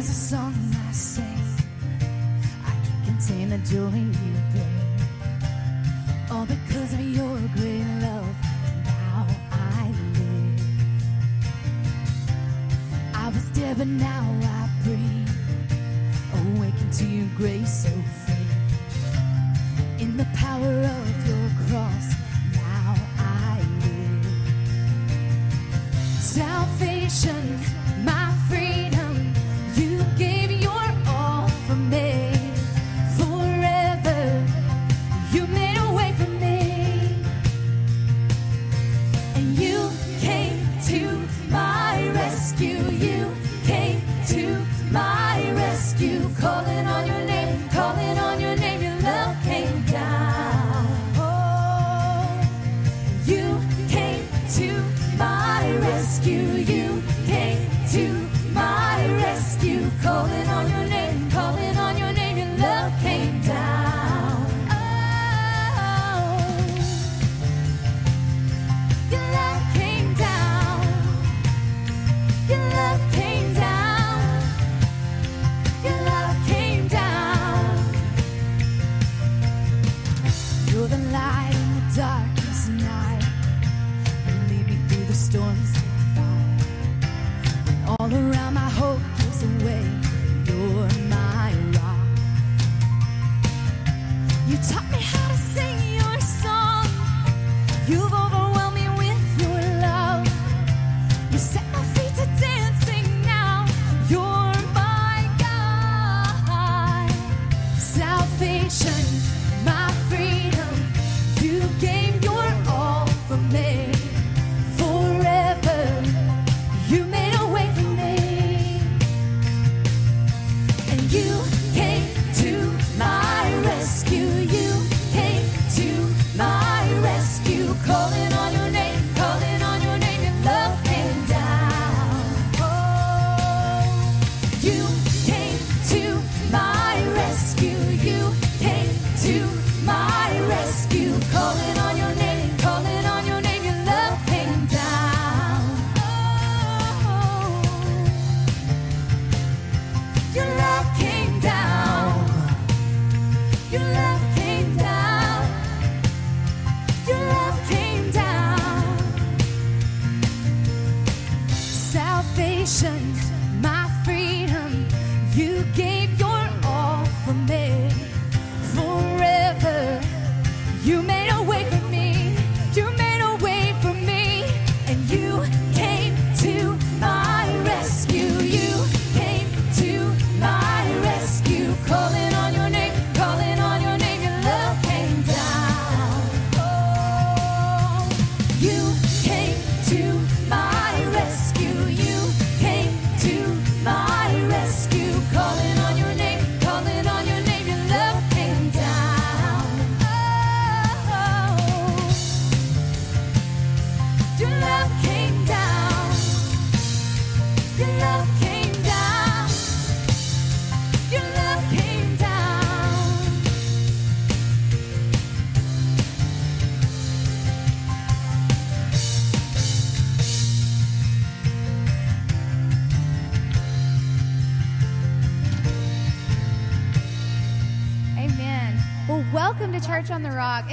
Freedom is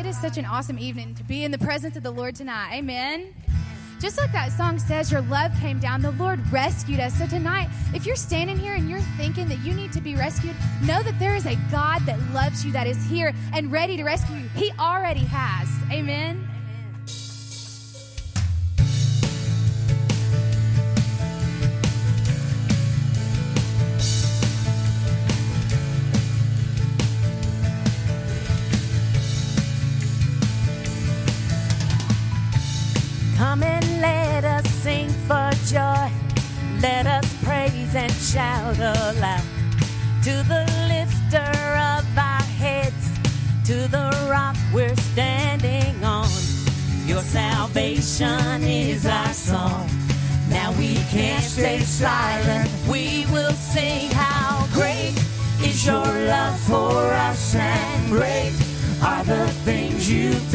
is such an awesome evening to be in the presence of the Lord tonight. Amen. Just like that song says, your love came down. The Lord rescued us. So tonight, if you're standing here and you're thinking that you need to be rescued, know that there is a God that loves you, that is here and ready to rescue you. He already has. Amen.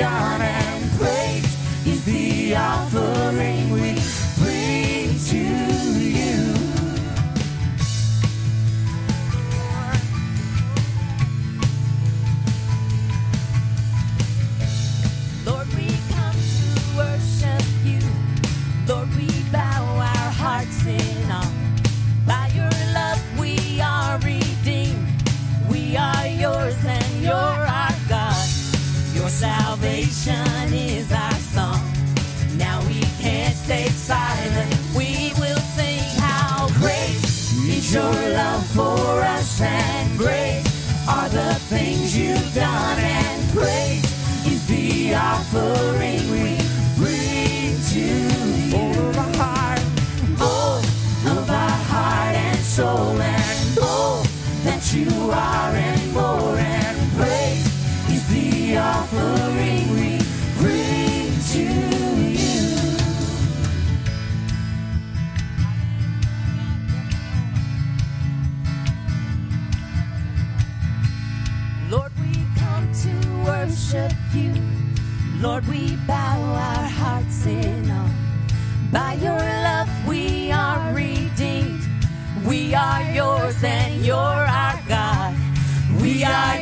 Things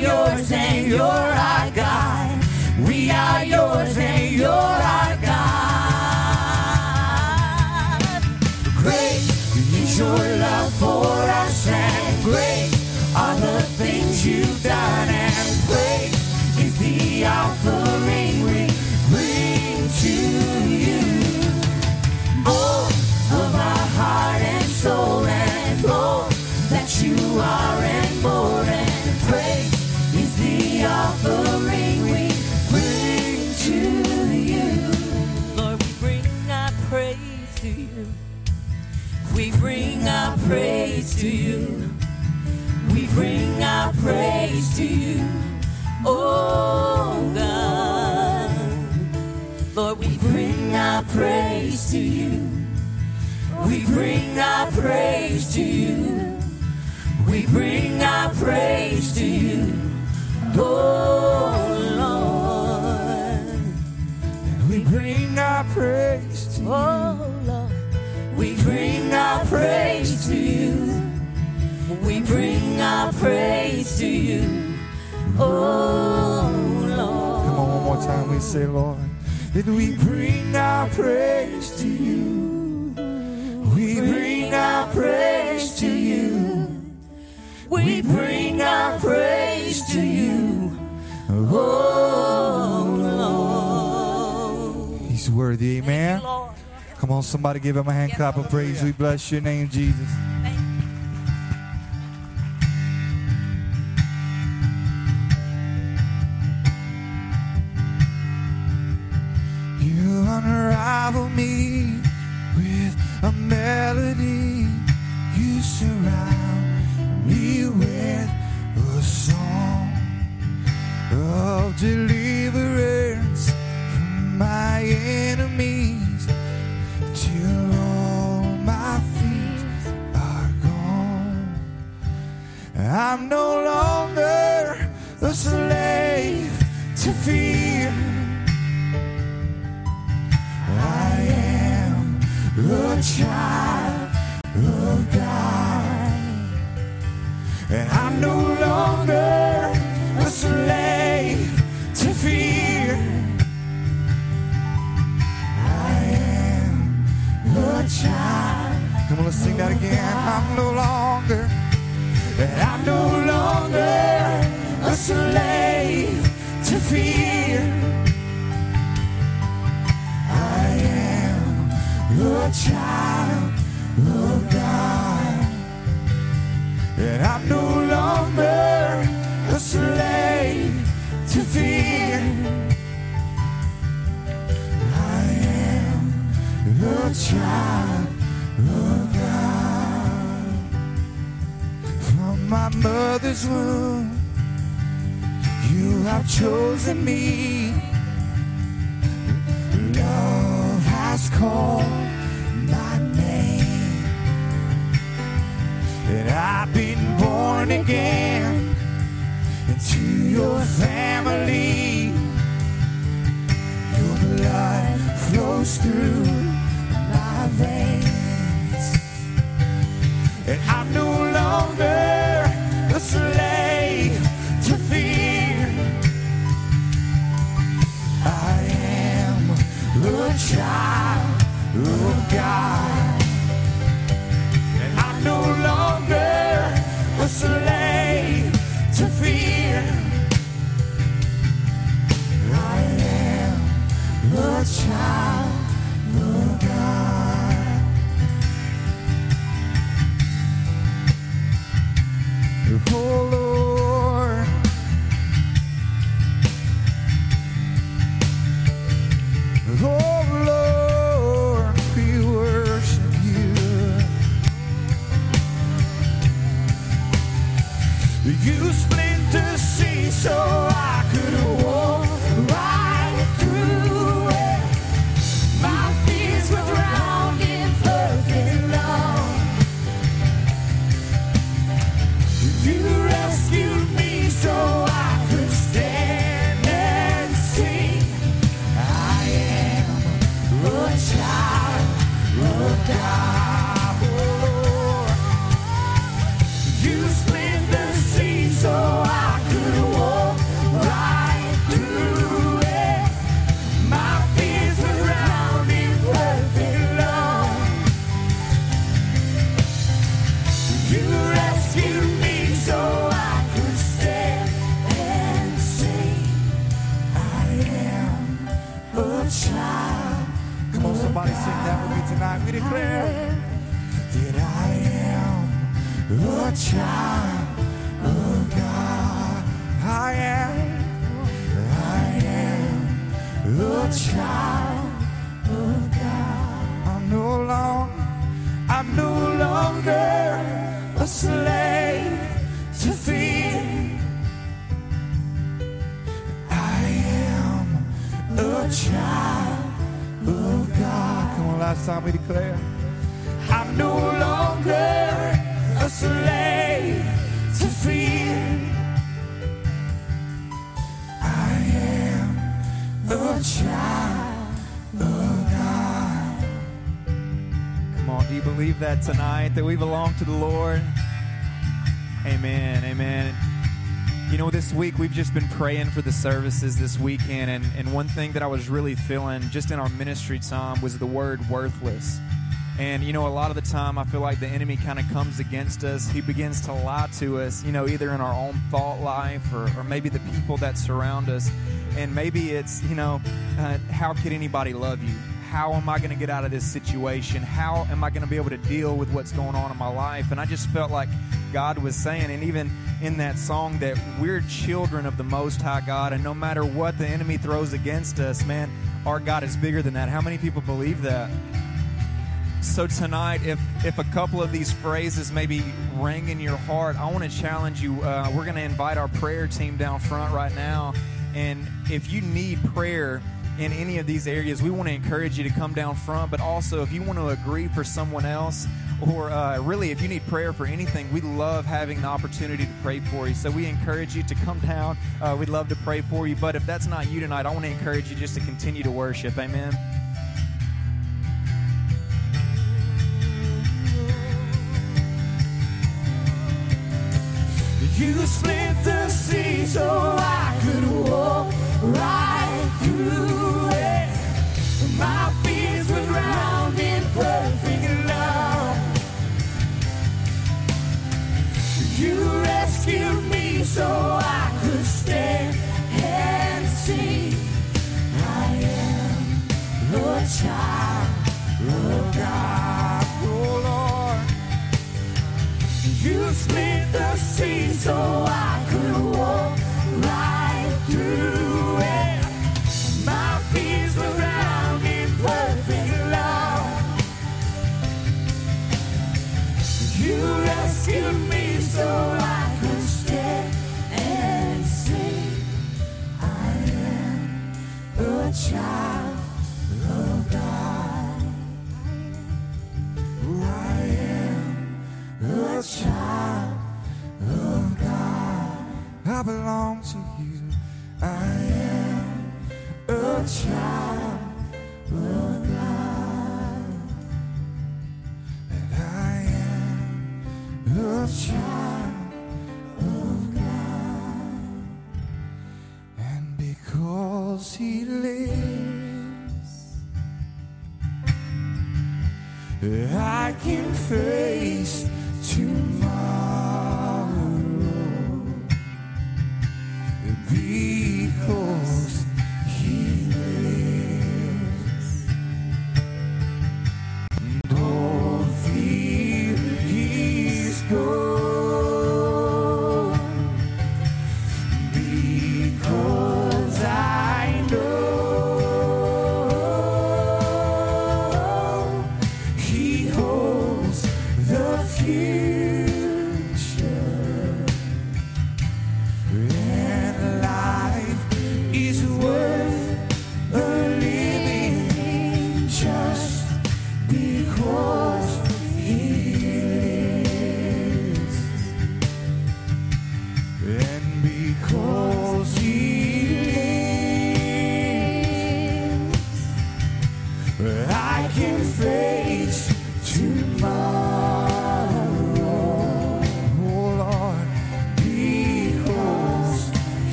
yours and you're our God. We are yours praise to you. We bring our praise to you. Oh Lord. We bring our praise to you. Oh Lord. We bring our praise to you. We bring our praise to you. Oh Lord. Come on, one more time. We say, Lord, that we bring our praise to you. We bring our praise to you. We bring our praise to you. Oh Lord. He's worthy, amen. Come on, somebody give him a hand clap of praise. We bless your name, Jesus. You unravel me with a of no longer a slave to fear. I am a child of God. And I'm no longer a slave to fear. I am a child mother's womb, you have chosen me. Love has called my name. And I've been born again into your family. Your blood flows through my veins. Slave to fear. I am child of God. That we belong to the Lord? Amen. Amen. You know, this week we've just been praying for the services this weekend, and, and one thing that I was really feeling just in our ministry time was the word worthless. And, you know, a lot of the time I feel like the enemy kind of comes against us. He begins to lie to us, you know, either in our own thought life or, or maybe the people that surround us. And maybe it's, you know, uh, how could anybody love you? How am I going to get out of this situation? How am I going to be able to deal with what's going on in my life? And I just felt like God was saying, and even in that song, that we're children of the Most High God, and no matter what the enemy throws against us, man, our God is bigger than that. How many people believe that? So tonight, if if a couple of these phrases maybe ring in your heart, I want to challenge you. Uh, we're going to invite our prayer team down front right now, and if you need prayer in any of these areas, we want to encourage you to come down front. But also, if you want to agree for someone else, or uh, really if you need prayer for anything, we love having the opportunity to pray for you. So we encourage you to come down. Uh, we'd love to pray for you. But if that's not you tonight, I want to encourage you just to continue to worship. Amen. You split the sea so I could walk right through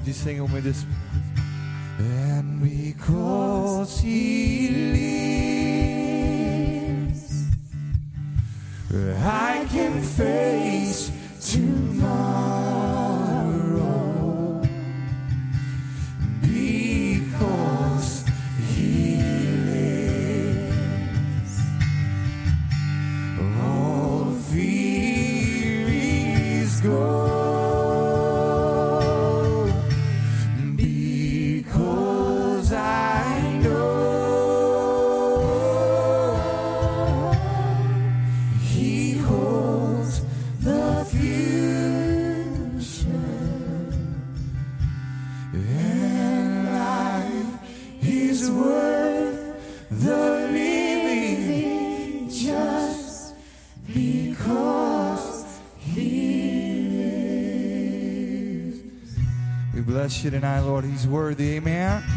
diz: Senhor, meu Deus, bless you tonight, Lord. He's worthy. Amen.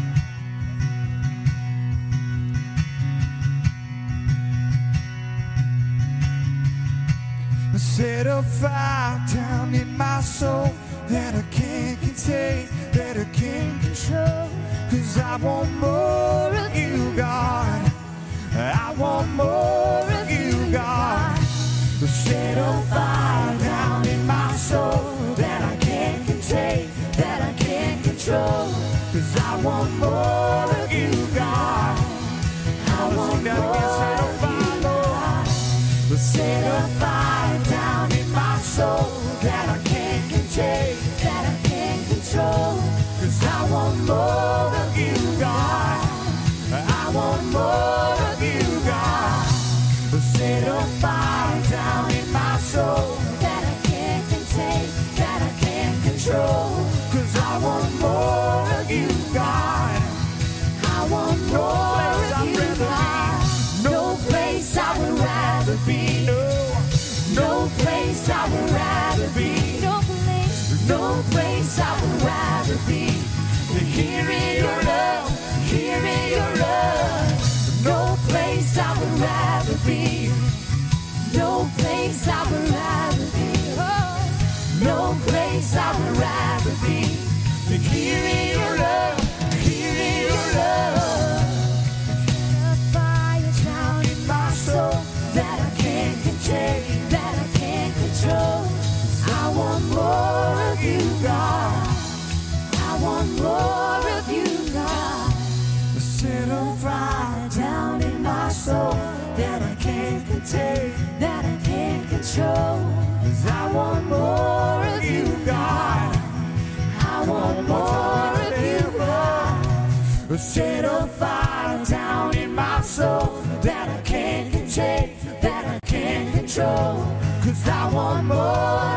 Control. Cause I want more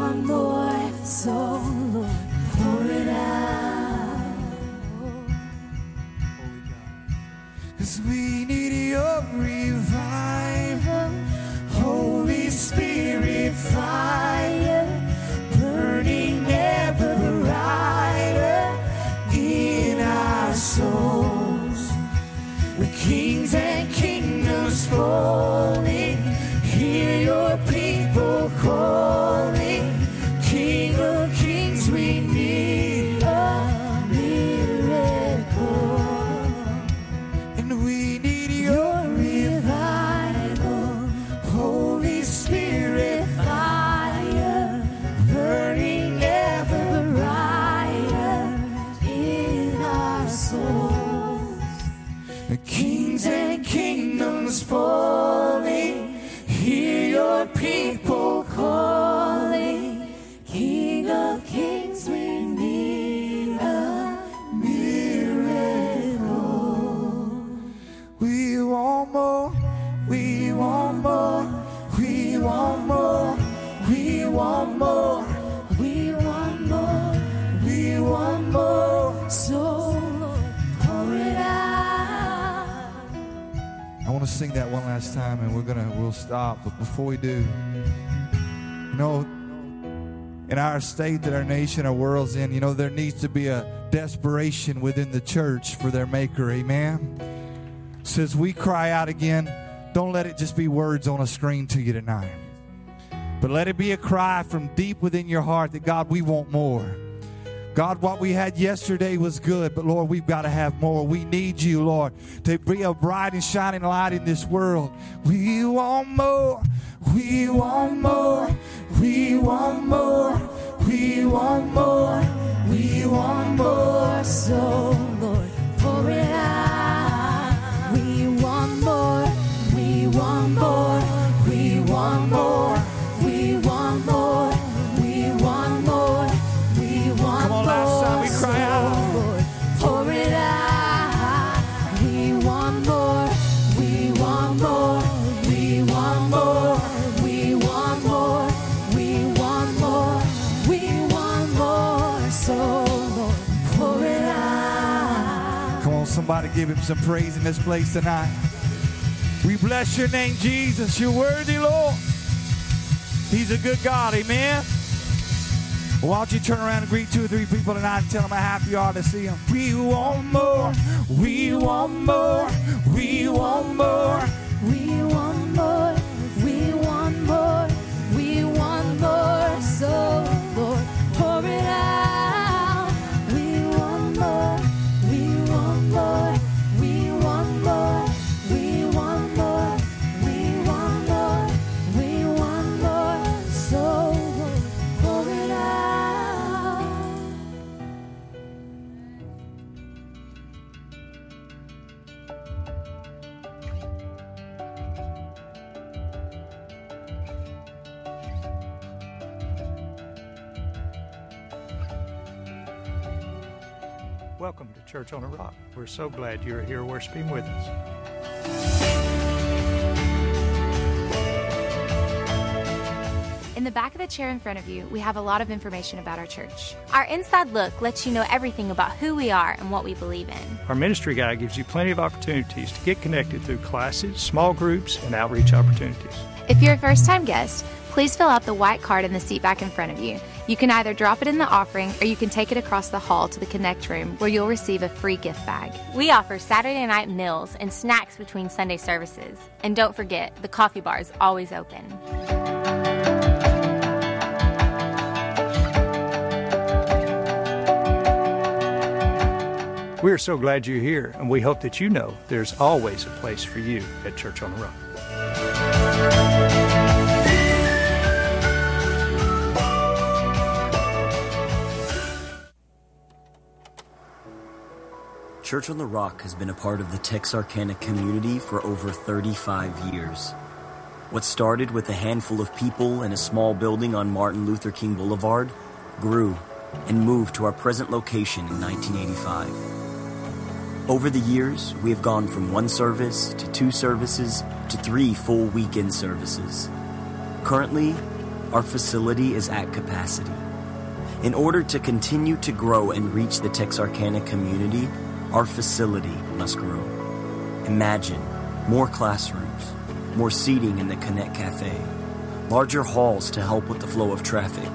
Want more. So Lord, pour it out. Cause we need last time and we're gonna we'll stop. But before we do, you know, in our state that our nation, our world's in, you know, there needs to be a desperation within the church for their maker, amen. Says we cry out again, don't let it just be words on a screen to you tonight. But let it be a cry from deep within your heart that God, we want more. God, what we had yesterday was good, but Lord, we've got to have more. We need you, Lord, to be a bright and shining light in this world. We want more. We want more. We want more. We want more. We want more. So Lord, pour it out. We want more. We want more. We want more. Somebody give him some praise in this place tonight. We bless your name, Jesus. You're worthy, Lord. He's a good God, amen. Why don't you turn around and greet two or three people tonight and tell them how happy you are to see them? We want more. We want more. We want more. We want more, Church on a Rock. We're so glad you're here worshiping with us. In the back of the chair in front of you, we have a lot of information about our church. Our inside look lets you know everything about who we are and what we believe in. Our ministry guide gives you plenty of opportunities to get connected through classes, small groups, and outreach opportunities. If you're a first time guest, please fill out the white card in the seat back in front of you. You can either drop it in the offering or you can take it across the hall to the Connect room where you'll receive a free gift bag. We offer Saturday night meals and snacks between Sunday services. And don't forget, the coffee bar is always open. We are so glad you're here, and we hope that you know there's always a place for you at Church on the Rock. Church on the Rock has been a part of the Texarkana community for over 35 years. What started with a handful of people in a small building on Martin Luther King Boulevard grew and moved to our present location in 1985. Over the years, we have gone from one service to two services to three full weekend services. Currently, our facility is at capacity. In order to continue to grow and reach the Texarkana community, our facility must grow. Imagine more classrooms, more seating in the Connect Cafe, larger halls to help with the flow of traffic,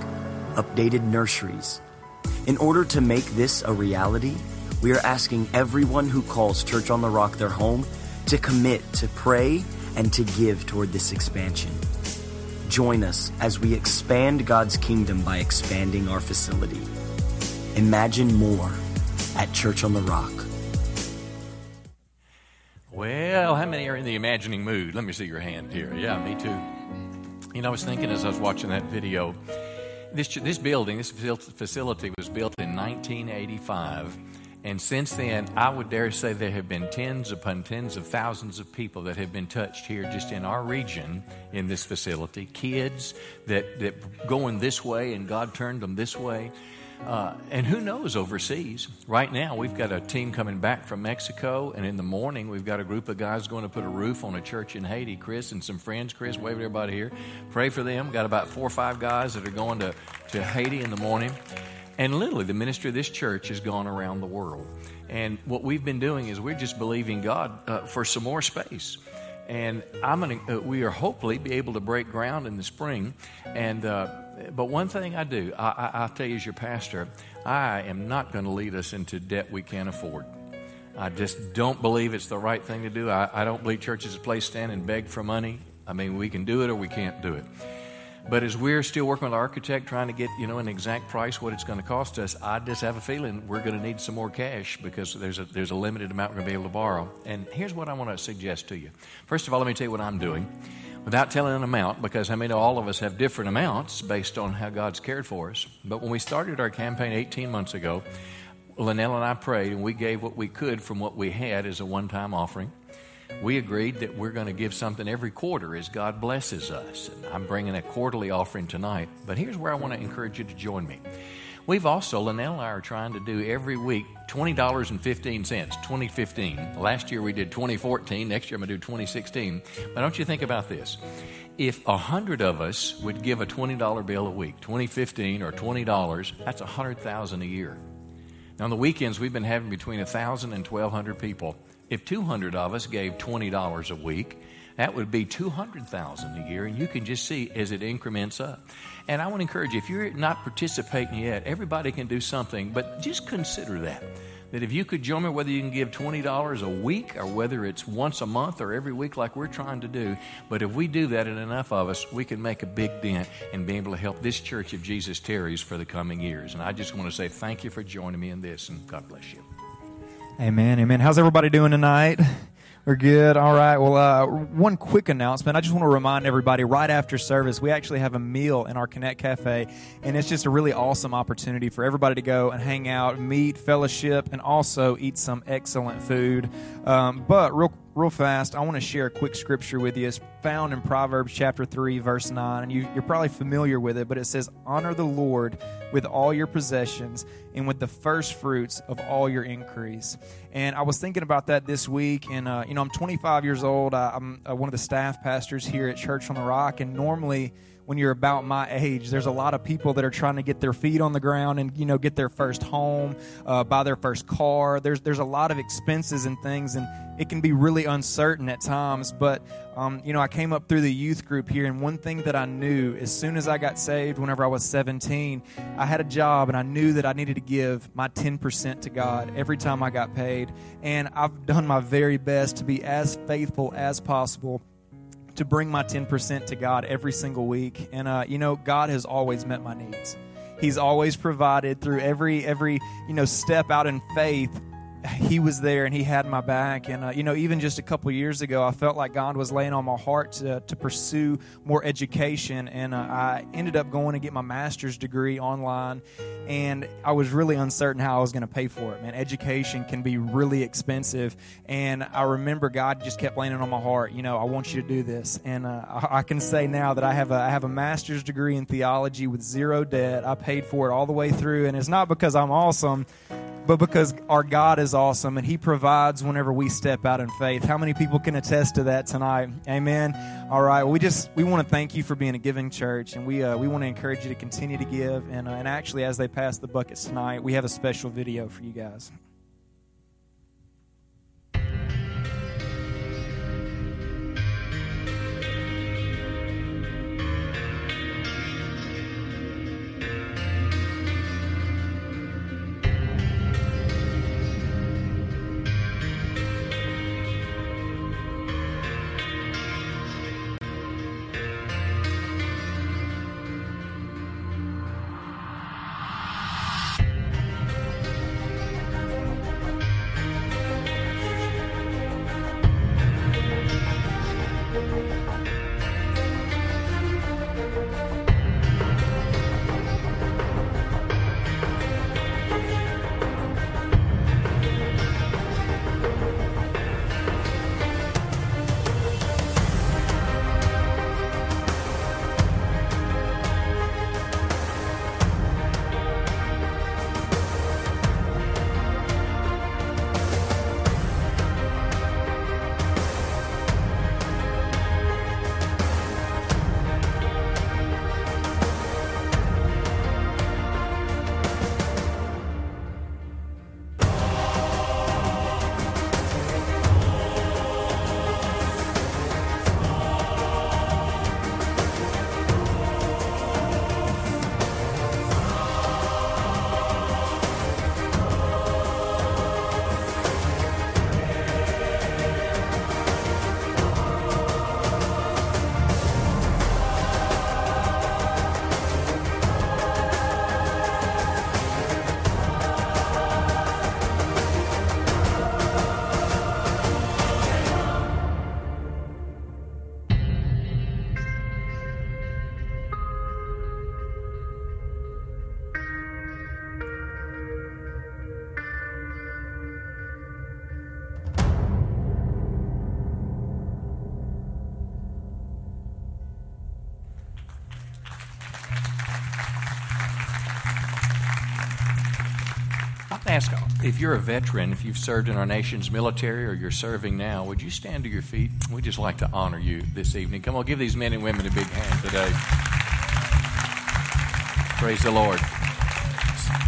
updated nurseries. In order to make this a reality, we are asking everyone who calls Church on the Rock their home to commit to pray and to give toward this expansion. Join us as we expand God's kingdom by expanding our facility. Imagine more at Church on the Rock. Well, how many are in the imagining mood? Let me see your hand here. Yeah, me too. You know, I was thinking as I was watching that video, this, this building, this facility was built in 1985. And since then, I would dare say there have been tens upon tens of thousands of people that have been touched here just in our region in this facility. Kids that, that going this way and God turned them this way. Uh, and who knows overseas? Right now, we've got a team coming back from Mexico, and in the morning, we've got a group of guys going to put a roof on a church in Haiti. Chris and some friends, Chris, wave everybody here. Pray for them. Got about four or five guys that are going to, to Haiti in the morning. And literally, the ministry of this church has gone around the world. And what we've been doing is we're just believing God uh, for some more space. And I'm gonna, uh, we are hopefully be able to break ground in the spring. And uh, but one thing I do, I, I, I'll tell you as your pastor, I am not going to lead us into debt we can't afford. I just don't believe it's the right thing to do. I, I don't believe church is a place to stand and beg for money. I mean, we can do it or we can't do it. But as we're still working with the architect trying to get, you know, an exact price what it's going to cost us, I just have a feeling we're going to need some more cash because there's a there's a limited amount we're going to be able to borrow. And here's what I want to suggest to you. First of all, let me tell you what I'm doing without telling an amount because I mean all of us have different amounts based on how God's cared for us. But when we started our campaign 18 months ago, Linnell and I prayed and we gave what we could from what we had as a one-time offering we agreed that we're going to give something every quarter as God blesses us. And I'm bringing a quarterly offering tonight. But here's where I want to encourage you to join me. We've also, Linnell and I are trying to do every week $20.15, 2015. Last year we did 2014. Next year I'm going to do 2016. But don't you think about this. If a hundred of us would give a $20 bill a week, 2015 or $20, that's a 100000 a year. Now on the weekends we've been having between 1000 and 1200 people. If 200 of us gave $20 a week, that would be 200,000 a year and you can just see as it increments up. And I want to encourage you if you're not participating yet, everybody can do something, but just consider that. That if you could join me, whether you can give $20 a week or whether it's once a month or every week like we're trying to do, but if we do that and enough of us, we can make a big dent and be able to help this church of Jesus tarries for the coming years. And I just want to say thank you for joining me in this and God bless you. Amen. Amen. How's everybody doing tonight? We're good. All right. Well, uh, one quick announcement. I just want to remind everybody right after service, we actually have a meal in our Connect Cafe, and it's just a really awesome opportunity for everybody to go and hang out, meet, fellowship, and also eat some excellent food. Um, but real real fast, I want to share a quick scripture with you. It's found in Proverbs chapter 3, verse 9. And you, you're probably familiar with it, but it says, Honor the Lord with all your possessions and with the first fruits of all your increase. And I was thinking about that this week. And, uh, you know, I'm 25 years old. I, I'm uh, one of the staff pastors here at Church on the Rock. And normally, when you're about my age, there's a lot of people that are trying to get their feet on the ground and you know get their first home, uh, buy their first car. There's there's a lot of expenses and things, and it can be really uncertain at times. But um, you know, I came up through the youth group here, and one thing that I knew as soon as I got saved, whenever I was 17, I had a job, and I knew that I needed to give my 10% to God every time I got paid, and I've done my very best to be as faithful as possible to bring my 10% to God every single week. And, uh, you know, God has always met my needs. He's always provided through every, every, you know, step out in faith he was there and he had my back. And, uh, you know, even just a couple years ago, I felt like God was laying on my heart to, to pursue more education. And uh, I ended up going to get my master's degree online. And I was really uncertain how I was going to pay for it. Man, education can be really expensive. And I remember God just kept laying on my heart, you know, I want you to do this. And uh, I, I can say now that I have, a, I have a master's degree in theology with zero debt. I paid for it all the way through. And it's not because I'm awesome but because our God is awesome and He provides whenever we step out in faith. How many people can attest to that tonight? Amen. All right. We just we want to thank you for being a giving church, and we uh, we want to encourage you to continue to give. And uh, and actually, as they pass the buckets tonight, we have a special video for you guys. If you're a veteran, if you've served in our nation's military or you're serving now, would you stand to your feet? We'd just like to honor you this evening. Come on, give these men and women a big hand today. Praise the Lord.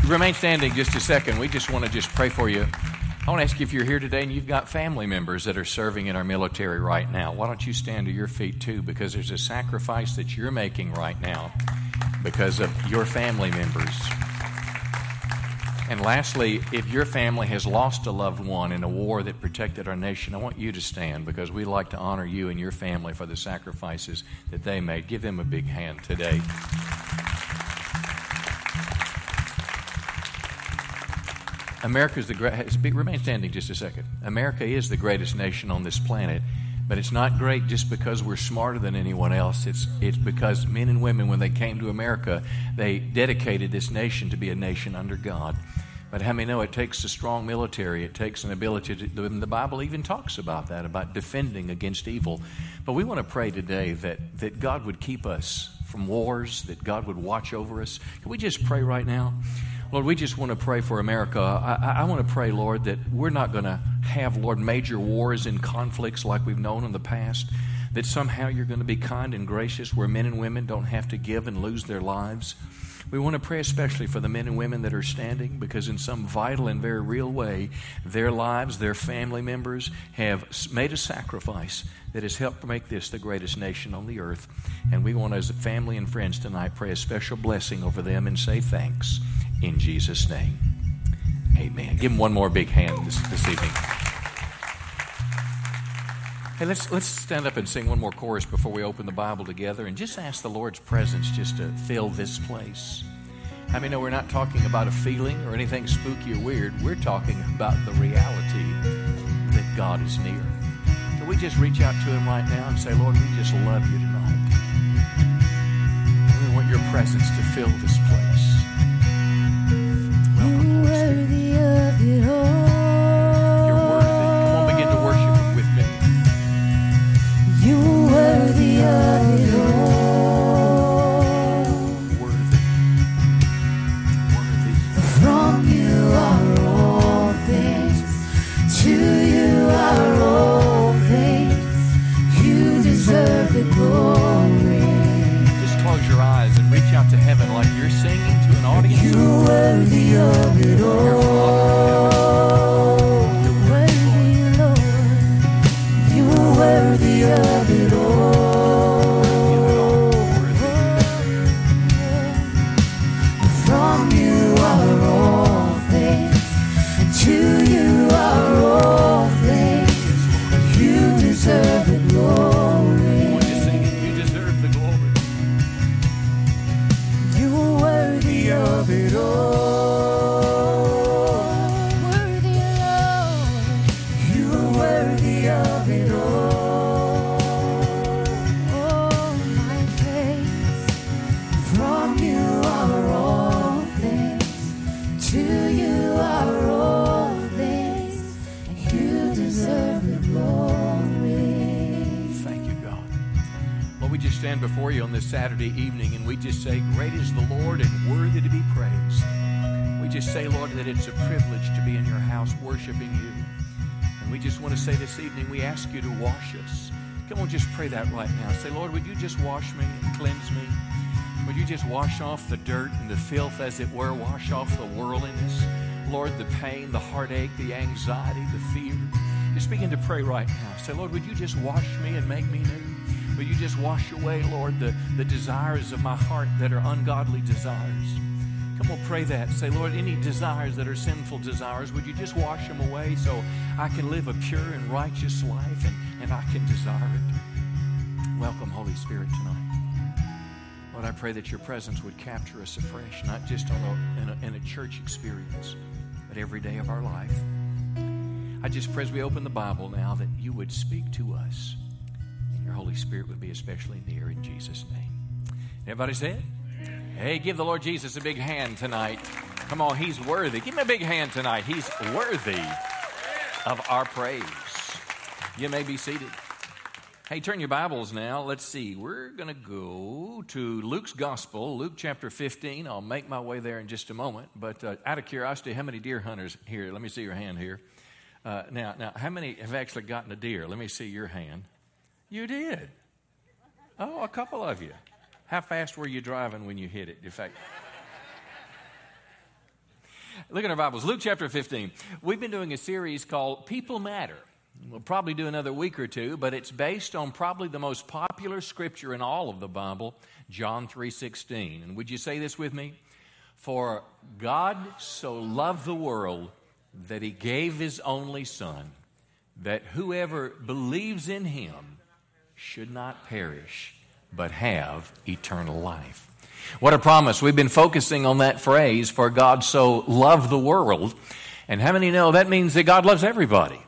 Remain standing just a second. We just want to just pray for you. I want to ask you if you're here today and you've got family members that are serving in our military right now, why don't you stand to your feet too? Because there's a sacrifice that you're making right now because of your family members. And lastly, if your family has lost a loved one in a war that protected our nation, I want you to stand because we'd like to honor you and your family for the sacrifices that they made. Give them a big hand today. America is the great. Remain standing just a second. America is the greatest nation on this planet, but it's not great just because we're smarter than anyone else. It's it's because men and women, when they came to America, they dedicated this nation to be a nation under God. But how many know it takes a strong military? It takes an ability to. The Bible even talks about that, about defending against evil. But we want to pray today that, that God would keep us from wars, that God would watch over us. Can we just pray right now? Lord, we just want to pray for America. I, I want to pray, Lord, that we're not going to have, Lord, major wars and conflicts like we've known in the past. That somehow you're going to be kind and gracious where men and women don't have to give and lose their lives. We want to pray especially for the men and women that are standing because, in some vital and very real way, their lives, their family members have made a sacrifice that has helped make this the greatest nation on the earth. And we want, as a family and friends tonight, pray a special blessing over them and say thanks in Jesus' name. Amen. Give him one more big hand this, this evening. Hey, let's, let's stand up and sing one more chorus before we open the Bible together and just ask the Lord's presence just to fill this place. I mean, no, we're not talking about a feeling or anything spooky or weird. We're talking about the reality that God is near. Can we just reach out to Him right now and say, Lord, we just love you tonight. We want your presence to fill this place. Welcome, Holy Spirit. Worthy of it all. You're worthy. Come on, begin to worship with me. You're worthy of We just stand before you on this Saturday evening and we just say, Great is the Lord and worthy to be praised. We just say, Lord, that it's a privilege to be in your house worshiping you. And we just want to say this evening, we ask you to wash us. Come on, just pray that right now. Say, Lord, would you just wash me and cleanse me? Would you just wash off the dirt and the filth, as it were? Wash off the worldliness. Lord, the pain, the heartache, the anxiety, the fear. Just begin to pray right now. Say, Lord, would you just wash me and make me new? Would you just wash away, Lord, the, the desires of my heart that are ungodly desires? Come on, pray that. Say, Lord, any desires that are sinful desires, would you just wash them away so I can live a pure and righteous life and, and I can desire it? Welcome, Holy Spirit, tonight. Lord, I pray that your presence would capture us afresh, not just on a, in, a, in a church experience, but every day of our life. I just pray as we open the Bible now that you would speak to us your Holy Spirit would be especially near in Jesus' name. Everybody say it? Hey, give the Lord Jesus a big hand tonight. Come on, He's worthy. Give him a big hand tonight. He's worthy of our praise. You may be seated. Hey, turn your Bibles now. Let's see. We're going to go to Luke's Gospel, Luke chapter 15. I'll make my way there in just a moment. But uh, out of curiosity, how many deer hunters here? Let me see your hand here. Uh, now, now, how many have actually gotten a deer? Let me see your hand. You did. Oh, a couple of you. How fast were you driving when you hit it? In fact, look at our Bibles. Luke chapter 15. We've been doing a series called People Matter. We'll probably do another week or two, but it's based on probably the most popular scripture in all of the Bible, John 3:16. And would you say this with me? For God so loved the world that he gave his only son that whoever believes in him should not perish but have eternal life. What a promise. We've been focusing on that phrase, for God so loved the world. And how many know that means that God loves everybody?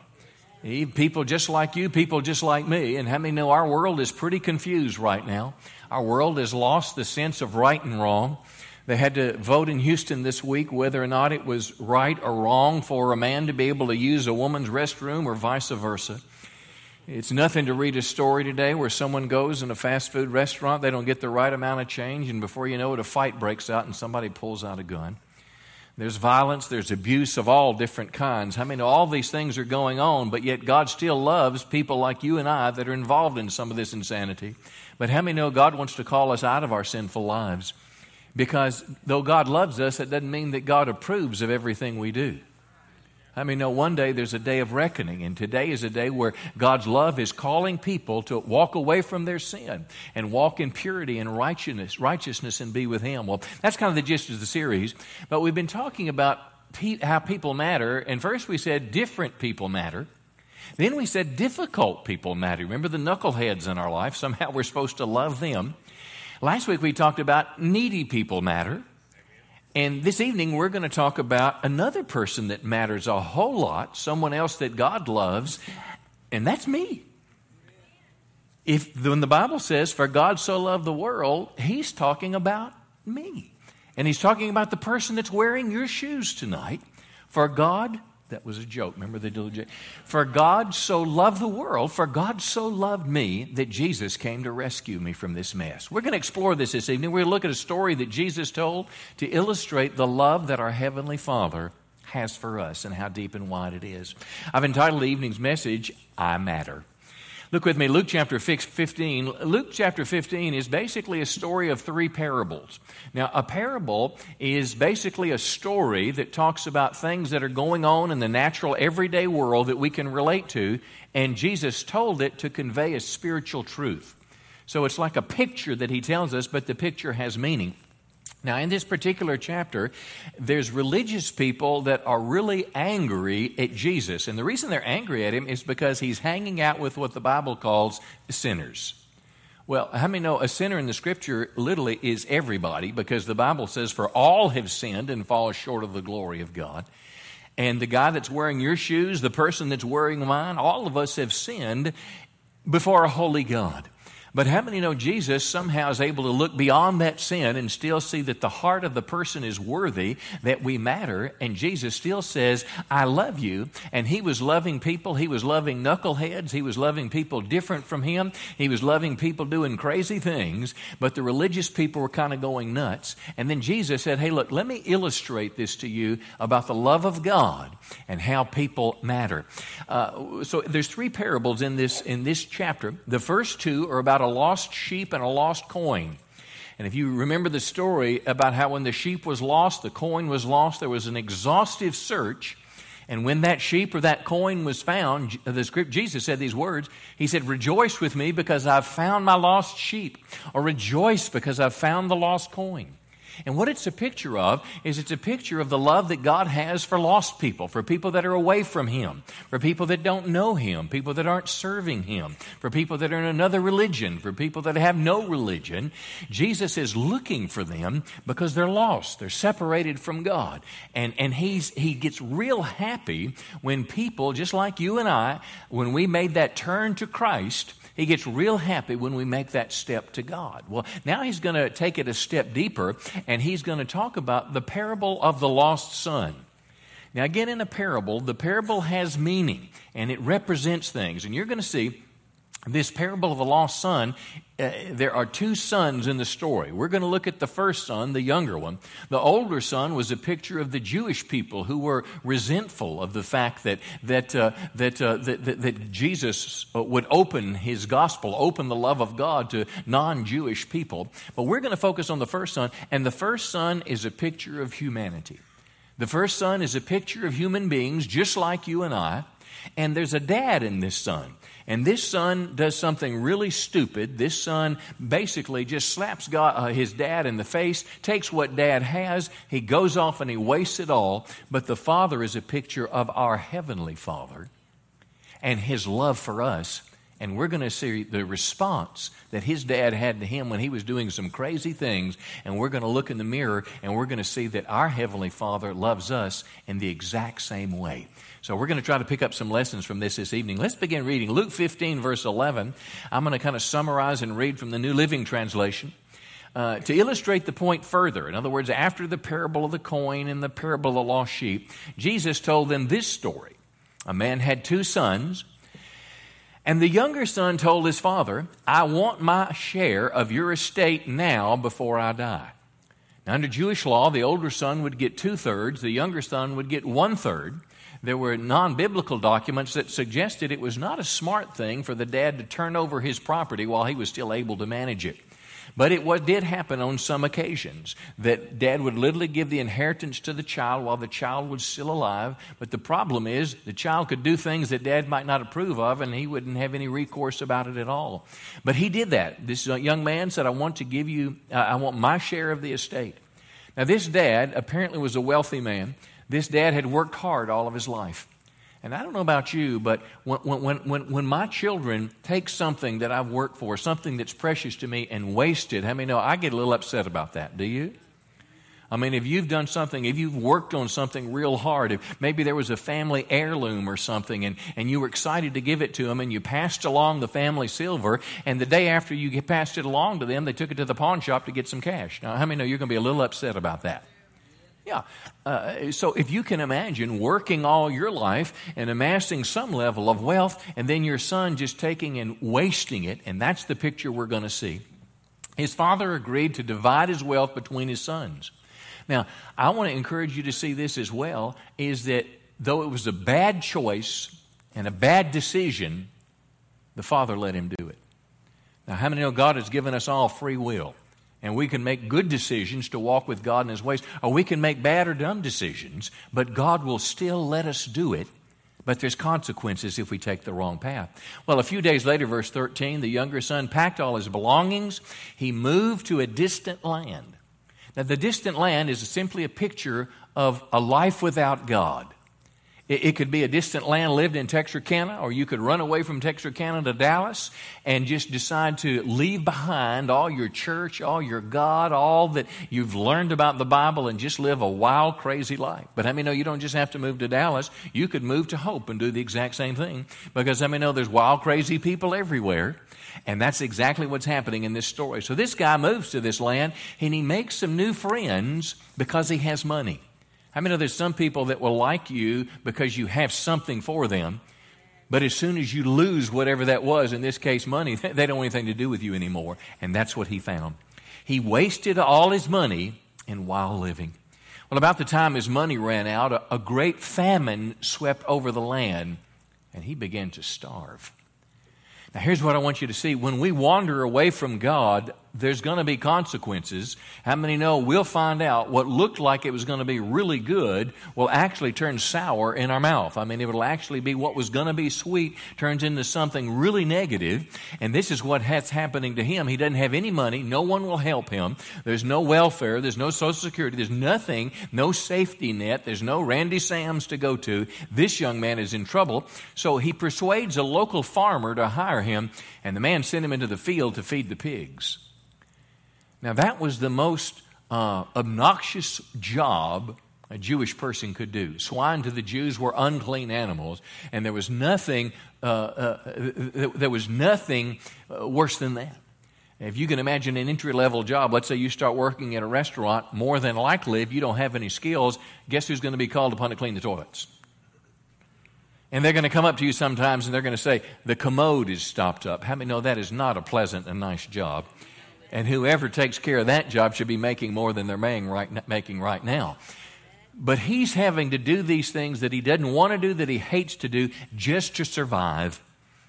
People just like you, people just like me. And how many know our world is pretty confused right now? Our world has lost the sense of right and wrong. They had to vote in Houston this week whether or not it was right or wrong for a man to be able to use a woman's restroom or vice versa. It's nothing to read a story today where someone goes in a fast food restaurant, they don't get the right amount of change, and before you know it, a fight breaks out and somebody pulls out a gun. There's violence, there's abuse of all different kinds. I mean, all these things are going on, but yet God still loves people like you and I that are involved in some of this insanity. But how many know God wants to call us out of our sinful lives? Because though God loves us, it doesn't mean that God approves of everything we do. I mean, no, one day there's a day of reckoning, and today is a day where God's love is calling people to walk away from their sin and walk in purity and righteousness, righteousness and be with Him. Well, that's kind of the gist of the series. But we've been talking about how people matter, and first we said different people matter. Then we said difficult people matter. Remember the knuckleheads in our life? Somehow we're supposed to love them. Last week we talked about needy people matter. And this evening, we're going to talk about another person that matters a whole lot, someone else that God loves, and that's me. If when the Bible says, For God so loved the world, He's talking about me. And He's talking about the person that's wearing your shoes tonight. For God that was a joke. Remember the joke? For God so loved the world, for God so loved me that Jesus came to rescue me from this mess. We're going to explore this this evening. We're going to look at a story that Jesus told to illustrate the love that our Heavenly Father has for us and how deep and wide it is. I've entitled the evening's message, I Matter. Look with me, Luke chapter 15. Luke chapter 15 is basically a story of three parables. Now, a parable is basically a story that talks about things that are going on in the natural, everyday world that we can relate to, and Jesus told it to convey a spiritual truth. So it's like a picture that he tells us, but the picture has meaning. Now, in this particular chapter, there's religious people that are really angry at Jesus. And the reason they're angry at him is because he's hanging out with what the Bible calls sinners. Well, how many know a sinner in the scripture literally is everybody because the Bible says, For all have sinned and fall short of the glory of God. And the guy that's wearing your shoes, the person that's wearing mine, all of us have sinned before a holy God. But how many know Jesus somehow is able to look beyond that sin and still see that the heart of the person is worthy, that we matter, and Jesus still says, I love you. And he was loving people. He was loving knuckleheads. He was loving people different from him. He was loving people doing crazy things, but the religious people were kind of going nuts. And then Jesus said, Hey, look, let me illustrate this to you about the love of God and how people matter. Uh, so there's three parables in this, in this chapter. The first two are about about a lost sheep and a lost coin. And if you remember the story about how when the sheep was lost, the coin was lost, there was an exhaustive search. And when that sheep or that coin was found, the script, Jesus said these words. He said, Rejoice with me because I've found my lost sheep, or rejoice because I've found the lost coin. And what it's a picture of is it's a picture of the love that God has for lost people, for people that are away from Him, for people that don't know Him, people that aren't serving Him, for people that are in another religion, for people that have no religion. Jesus is looking for them because they're lost. They're separated from God. And, and he's, he gets real happy when people, just like you and I, when we made that turn to Christ, he gets real happy when we make that step to God. Well, now he's going to take it a step deeper and he's going to talk about the parable of the lost son. Now, again, in a parable, the parable has meaning and it represents things. And you're going to see this parable of the lost son, uh, there are two sons in the story. We're going to look at the first son, the younger one. The older son was a picture of the Jewish people who were resentful of the fact that, that, uh, that, uh, that, that, that, Jesus uh, would open his gospel, open the love of God to non Jewish people. But we're going to focus on the first son, and the first son is a picture of humanity. The first son is a picture of human beings just like you and I, and there's a dad in this son. And this son does something really stupid. This son basically just slaps God, uh, his dad in the face, takes what dad has, he goes off and he wastes it all. But the father is a picture of our heavenly father and his love for us. And we're going to see the response that his dad had to him when he was doing some crazy things. And we're going to look in the mirror and we're going to see that our Heavenly Father loves us in the exact same way. So we're going to try to pick up some lessons from this this evening. Let's begin reading Luke 15, verse 11. I'm going to kind of summarize and read from the New Living Translation. uh, to illustrate the point further, in other words, after the parable of the coin and the parable of the lost sheep, Jesus told them this story. A man had two sons, and the younger son told his father, I want my share of your estate now before I die. Now, under Jewish law, the older son would get two thirds, the younger son would get one third. There were non biblical documents that suggested it was not a smart thing for the dad to turn over his property while he was still able to manage it. But it was, did happen on some occasions that dad would literally give the inheritance to the child while the child was still alive. But the problem is the child could do things that dad might not approve of, and he wouldn't have any recourse about it at all. But he did that. This young man said, I want to give you, uh, I want my share of the estate. Now, this dad apparently was a wealthy man. This dad had worked hard all of his life. And I don't know about you, but when, when, when, when my children take something that I've worked for, something that's precious to me, and waste it, how many know I get a little upset about that? Do you? I mean, if you've done something, if you've worked on something real hard, if maybe there was a family heirloom or something and, and you were excited to give it to them and you passed along the family silver, and the day after you passed it along to them, they took it to the pawn shop to get some cash. Now, how many know you're going to be a little upset about that? Yeah. Uh, so if you can imagine working all your life and amassing some level of wealth, and then your son just taking and wasting it, and that's the picture we're going to see. His father agreed to divide his wealth between his sons. Now, I want to encourage you to see this as well is that though it was a bad choice and a bad decision, the father let him do it. Now, how many know God has given us all free will? And we can make good decisions to walk with God in His ways, or we can make bad or dumb decisions, but God will still let us do it. But there's consequences if we take the wrong path. Well, a few days later, verse 13, the younger son packed all his belongings. He moved to a distant land. Now, the distant land is simply a picture of a life without God. It, could be a distant land lived in Texarkana, or you could run away from Texarkana to Dallas and just decide to leave behind all your church, all your God, all that you've learned about the Bible, and just live a wild, crazy life. But how many know you don't just have to move to Dallas? You could move to Hope and do the exact same thing because how many know there's wild, crazy people everywhere. And that's exactly what's happening in this story. So this guy moves to this land and he makes some new friends because he has money. I mean, there's some people that will like you because you have something for them, but as soon as you lose whatever that was, in this case money, they don't want anything to do with you anymore. And that's what he found. He wasted all his money in wild living. Well, about the time his money ran out, a, a great famine swept over the land, and he began to starve. Now, here's what I want you to see. When we wander away from God, there's going to be consequences. How many know we'll find out what looked like it was going to be really good will actually turn sour in our mouth? I mean, it will actually be what was going to be sweet turns into something really negative. And this is what has happening to him. He doesn't have any money. No one will help him. There's no welfare. There's no social security. There's nothing, no safety net. There's no Randy Sams to go to. This young man is in trouble. So he persuades a local farmer to hire him, and the man sent him into the field to feed the pigs. Now, that was the most uh, obnoxious job a Jewish person could do. Swine to the Jews were unclean animals, and there was nothing, uh, uh, there was nothing uh, worse than that. If you can imagine an entry level job, let's say you start working at a restaurant, more than likely, if you don't have any skills, guess who's going to be called upon to clean the toilets? And they're going to come up to you sometimes and they're going to say, The commode is stopped up. How many know that is not a pleasant and nice job? And whoever takes care of that job should be making more than they're making right, making right now. But he's having to do these things that he doesn't want to do, that he hates to do, just to survive.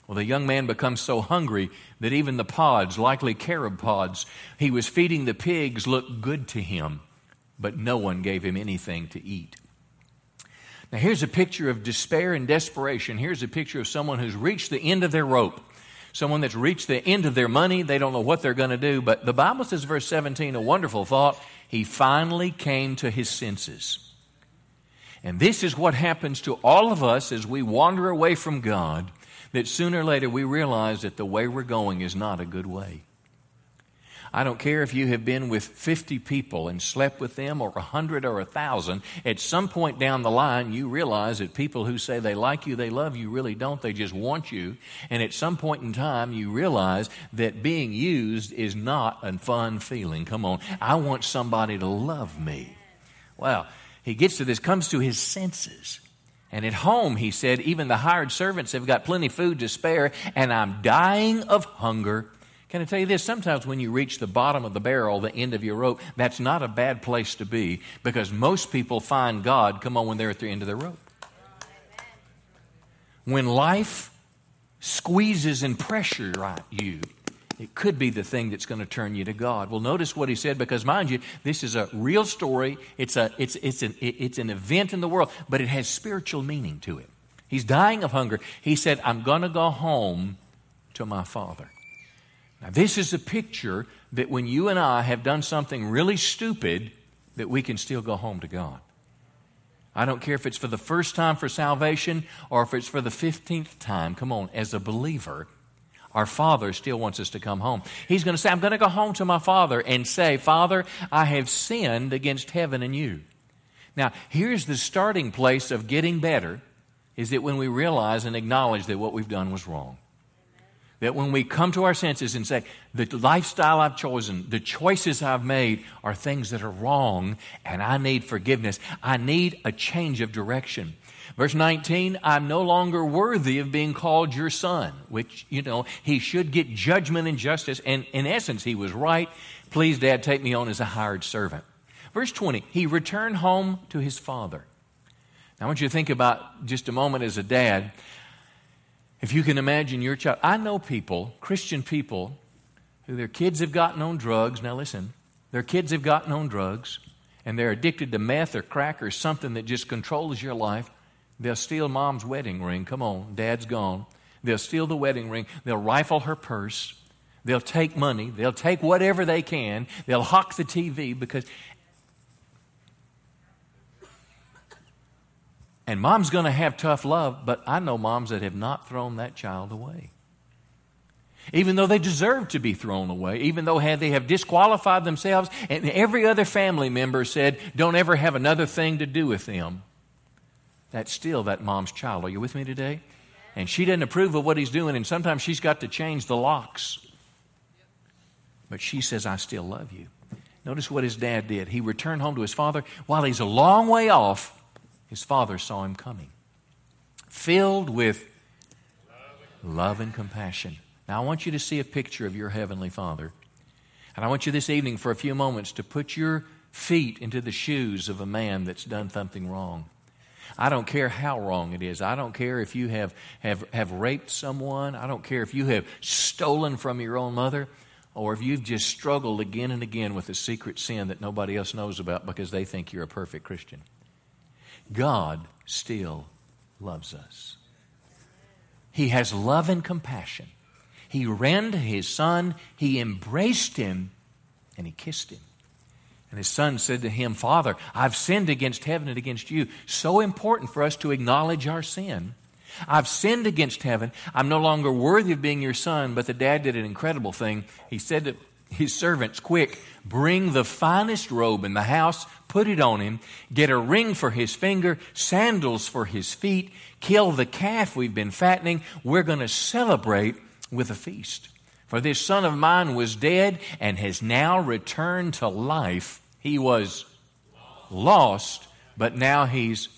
Well, the young man becomes so hungry that even the pods, likely carob pods, he was feeding the pigs, looked good to him, but no one gave him anything to eat. Now, here's a picture of despair and desperation. Here's a picture of someone who's reached the end of their rope someone that's reached the end of their money. They don't know what they're going to do. But the Bible says, verse 17, a wonderful thought. He finally came to his senses. And this is what happens to all of us as we wander away from God, that sooner or later we realize that the way we're going is not a good way. I don't care if you have been with 50 people and slept with them or 100 or 1,000. At some point down the line, you realize that people who say they like you, they love you, really don't. They just want you. And at some point in time, you realize that being used is not a fun feeling. Come on. I want somebody to love me. Well, he gets to this, comes to his senses. And at home, he said, even the hired servants have got plenty of food to spare, and I'm dying of hunger. Can I tell you this? Sometimes when you reach the bottom of the barrel, the end of your rope, that's not a bad place to be because most people find God, come on, when they're at the end of their rope. When life squeezes and pressures you, it could be the thing that's going to turn you to God. Well, notice what he said because, mind you, this is a real story. It's, a, it's, it's, an, it's an event in the world, but it has spiritual meaning to it. He's dying of hunger. He said, I'm going to go home to my father. Now, this is a picture that when you and I have done something really stupid, that we can still go home to God. I don't care if it's for the first time for salvation or if it's for the 15th time. Come on, as a believer, our Father still wants us to come home. He's going to say, I'm going to go home to my Father and say, Father, I have sinned against heaven and you. Now, here's the starting place of getting better is that when we realize and acknowledge that what we've done was wrong. That when we come to our senses and say, the lifestyle I've chosen, the choices I've made are things that are wrong, and I need forgiveness. I need a change of direction. Verse 19, I'm no longer worthy of being called your son, which, you know, he should get judgment and justice. And in essence, he was right. Please, Dad, take me on as a hired servant. Verse 20, he returned home to his father. Now, I want you to think about just a moment as a dad. If you can imagine your child, I know people, Christian people, who their kids have gotten on drugs. Now, listen, their kids have gotten on drugs and they're addicted to meth or crack or something that just controls your life. They'll steal mom's wedding ring. Come on, dad's gone. They'll steal the wedding ring. They'll rifle her purse. They'll take money. They'll take whatever they can. They'll hawk the TV because. And mom's going to have tough love, but I know moms that have not thrown that child away. Even though they deserve to be thrown away, even though they have disqualified themselves, and every other family member said, Don't ever have another thing to do with them that's still that mom's child. Are you with me today? And she doesn't approve of what he's doing, and sometimes she's got to change the locks. But she says, I still love you. Notice what his dad did. He returned home to his father. While he's a long way off, his father saw him coming, filled with love and compassion. Now, I want you to see a picture of your heavenly father. And I want you this evening for a few moments to put your feet into the shoes of a man that's done something wrong. I don't care how wrong it is. I don't care if you have, have, have raped someone. I don't care if you have stolen from your own mother or if you've just struggled again and again with a secret sin that nobody else knows about because they think you're a perfect Christian. God still loves us. He has love and compassion. He ran to his son, he embraced him, and he kissed him. And his son said to him, Father, I've sinned against heaven and against you. So important for us to acknowledge our sin. I've sinned against heaven. I'm no longer worthy of being your son. But the dad did an incredible thing. He said to his servants, Quick, bring the finest robe in the house, put it on him, get a ring for his finger, sandals for his feet, kill the calf we've been fattening. We're going to celebrate with a feast. For this son of mine was dead and has now returned to life. He was lost, but now he's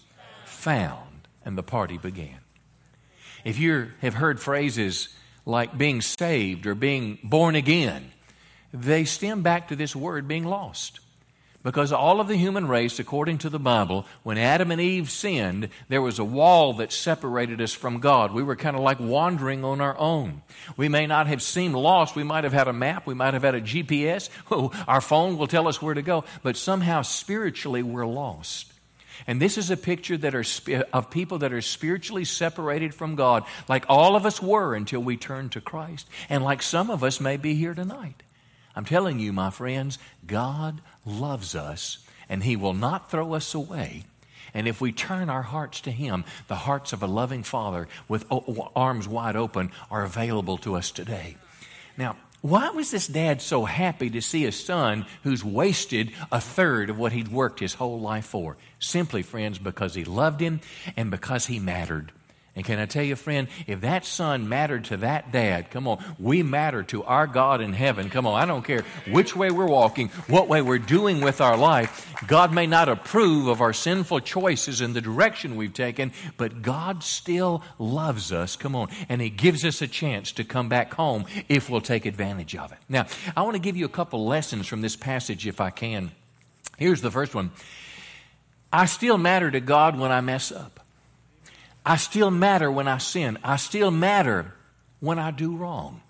found. And the party began. If you have heard phrases like being saved or being born again, they stem back to this word being lost. Because all of the human race, according to the Bible, when Adam and Eve sinned, there was a wall that separated us from God. We were kind of like wandering on our own. We may not have seemed lost. We might have had a map. We might have had a GPS. Oh, our phone will tell us where to go. But somehow, spiritually, we're lost. And this is a picture that are of people that are spiritually separated from God, like all of us were until we turned to Christ, and like some of us may be here tonight. I'm telling you, my friends, God loves us and He will not throw us away. And if we turn our hearts to Him, the hearts of a loving Father with arms wide open are available to us today. Now, Why was this dad so happy to see a son who's wasted a third of what he'd worked his whole life for? Simply, friends, because he loved him and because he mattered. And can I tell you, friend, if that son mattered to that dad, come on, we matter to our God in heaven. Come on, I don't care which way we're walking, what way we're doing with our life. God may not approve of our sinful choices and the direction we've taken, but God still loves us. Come on, and He gives us a chance to come back home if we'll take advantage of it. Now, I want to give you a couple lessons from this passage if I can. Here's the first one I still matter to God when I mess up. I still matter when I sin. I still matter when I do wrong.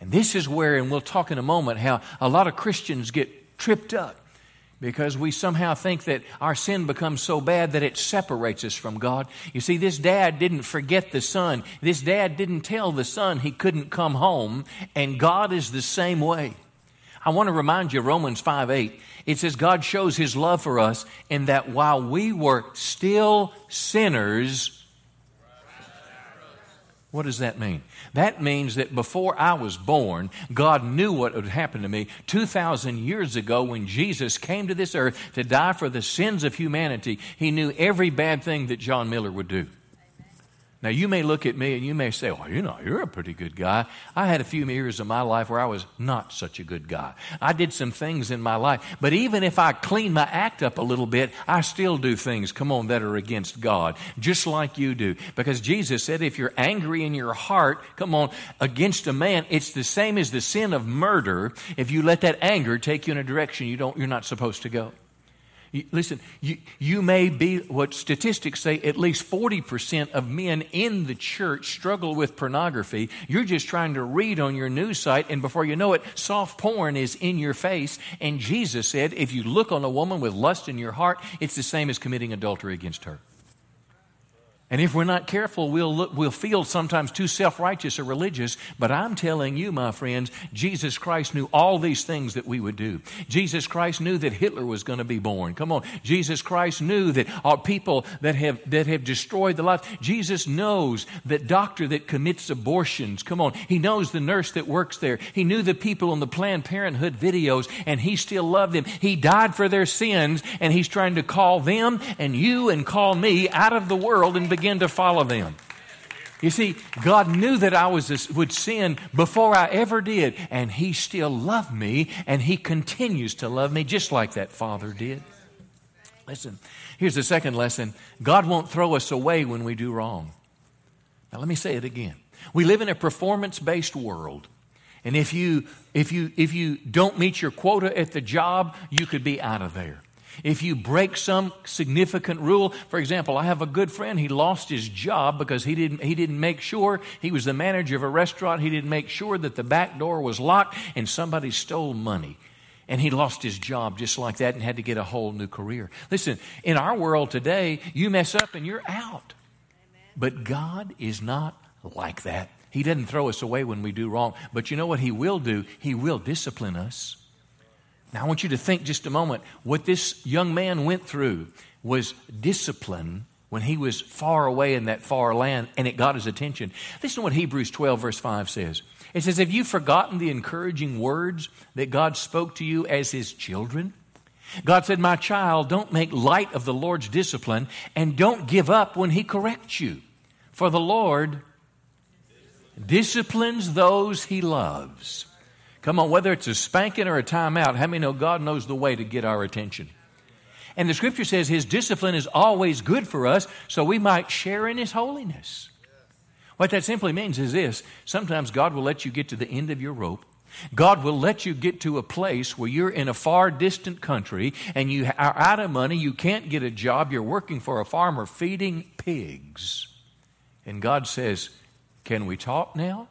And this is where, and we'll talk in a moment, how a lot of Christians get tripped up because we somehow think that our sin becomes so bad that it separates us from God. You see, this dad didn't forget the son. This dad didn't tell the son he couldn't come home, and God is the same way. I want to remind you, Romans 5 8, it says, God shows his love for us in that while we were still sinners, what does that mean? That means that before I was born, God knew what would happen to me 2,000 years ago when Jesus came to this earth to die for the sins of humanity. He knew every bad thing that John Miller would do. Now, you may look at me and you may say, well, you know, you're a pretty good guy. I had a few years of my life where I was not such a good guy. I did some things in my life, but even if I clean my act up a little bit, I still do things, come on, that are against God, just like you do. Because Jesus said, if you're angry in your heart, come on, against a man, it's the same as the sin of murder if you let that anger take you in a direction you don't, you're not supposed to go. Listen, you, you may be what statistics say at least 40% of men in the church struggle with pornography. You're just trying to read on your news site, and before you know it, soft porn is in your face. And Jesus said, if you look on a woman with lust in your heart, it's the same as committing adultery against her. And if we're not careful, we'll, look, we'll feel sometimes too self righteous or religious. But I'm telling you, my friends, Jesus Christ knew all these things that we would do. Jesus Christ knew that Hitler was going to be born. Come on. Jesus Christ knew that our people that have, that have destroyed the life. Jesus knows that doctor that commits abortions. Come on. He knows the nurse that works there. He knew the people on the Planned Parenthood videos, and he still loved them. He died for their sins, and he's trying to call them and you and call me out of the world and begin to follow them. You see, God knew that I was this, would sin before I ever did, and He still loved me, and He continues to love me just like that Father did. Listen, here's the second lesson God won't throw us away when we do wrong. Now, let me say it again. We live in a performance based world. And if you, if, you, if you don't meet your quota at the job, you could be out of there. If you break some significant rule, for example, I have a good friend, he lost his job because he didn't, he didn't make sure, he was the manager of a restaurant, he didn't make sure that the back door was locked and somebody stole money. And he lost his job just like that and had to get a whole new career. Listen, in our world today, you mess up and you're out. But God is not like that. He doesn't throw us away when we do wrong. But you know what He will do? He will discipline us. Now, I want you to think just a moment. What this young man went through was discipline when he was far away in that far land and it got his attention. Listen to what Hebrews 12, verse 5 says. It says, Have you forgotten the encouraging words that God spoke to you as his children? God said, My child, don't make light of the Lord's discipline and don't give up when he corrects you. For the Lord disciplines those he loves. Come on, whether it's a spanking or a timeout, how many know God knows the way to get our attention? And the scripture says his discipline is always good for us so we might share in his holiness. What that simply means is this sometimes God will let you get to the end of your rope. God will let you get to a place where you're in a far distant country and you are out of money, you can't get a job, you're working for a farmer feeding pigs. And God says, Can we talk now?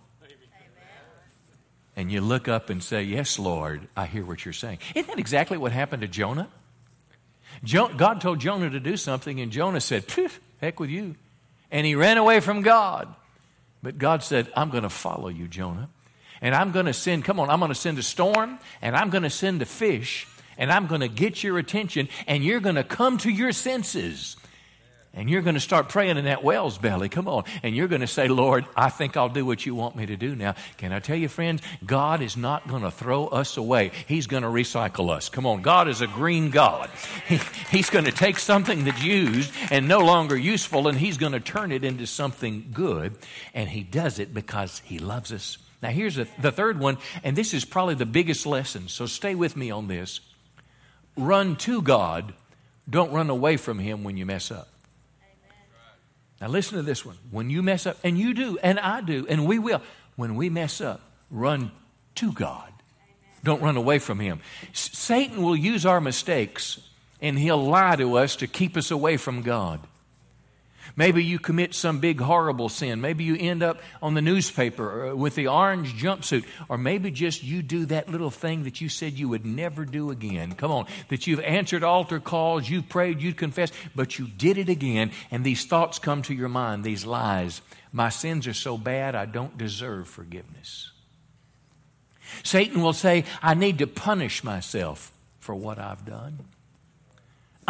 And you look up and say, Yes, Lord, I hear what you're saying. Isn't that exactly what happened to Jonah? God told Jonah to do something, and Jonah said, Heck with you. And he ran away from God. But God said, I'm going to follow you, Jonah. And I'm going to send, come on, I'm going to send a storm, and I'm going to send a fish, and I'm going to get your attention, and you're going to come to your senses. And you're going to start praying in that well's belly. Come on. And you're going to say, Lord, I think I'll do what you want me to do now. Can I tell you, friends, God is not going to throw us away. He's going to recycle us. Come on. God is a green God. He, he's going to take something that's used and no longer useful, and He's going to turn it into something good. And He does it because He loves us. Now, here's a, the third one, and this is probably the biggest lesson. So stay with me on this. Run to God, don't run away from Him when you mess up. Now, listen to this one. When you mess up, and you do, and I do, and we will, when we mess up, run to God. Don't run away from Him. S- Satan will use our mistakes, and he'll lie to us to keep us away from God. Maybe you commit some big horrible sin. Maybe you end up on the newspaper uh, with the orange jumpsuit. Or maybe just you do that little thing that you said you would never do again. Come on. That you've answered altar calls, you've prayed, you've confessed, but you did it again. And these thoughts come to your mind, these lies. My sins are so bad, I don't deserve forgiveness. Satan will say, I need to punish myself for what I've done.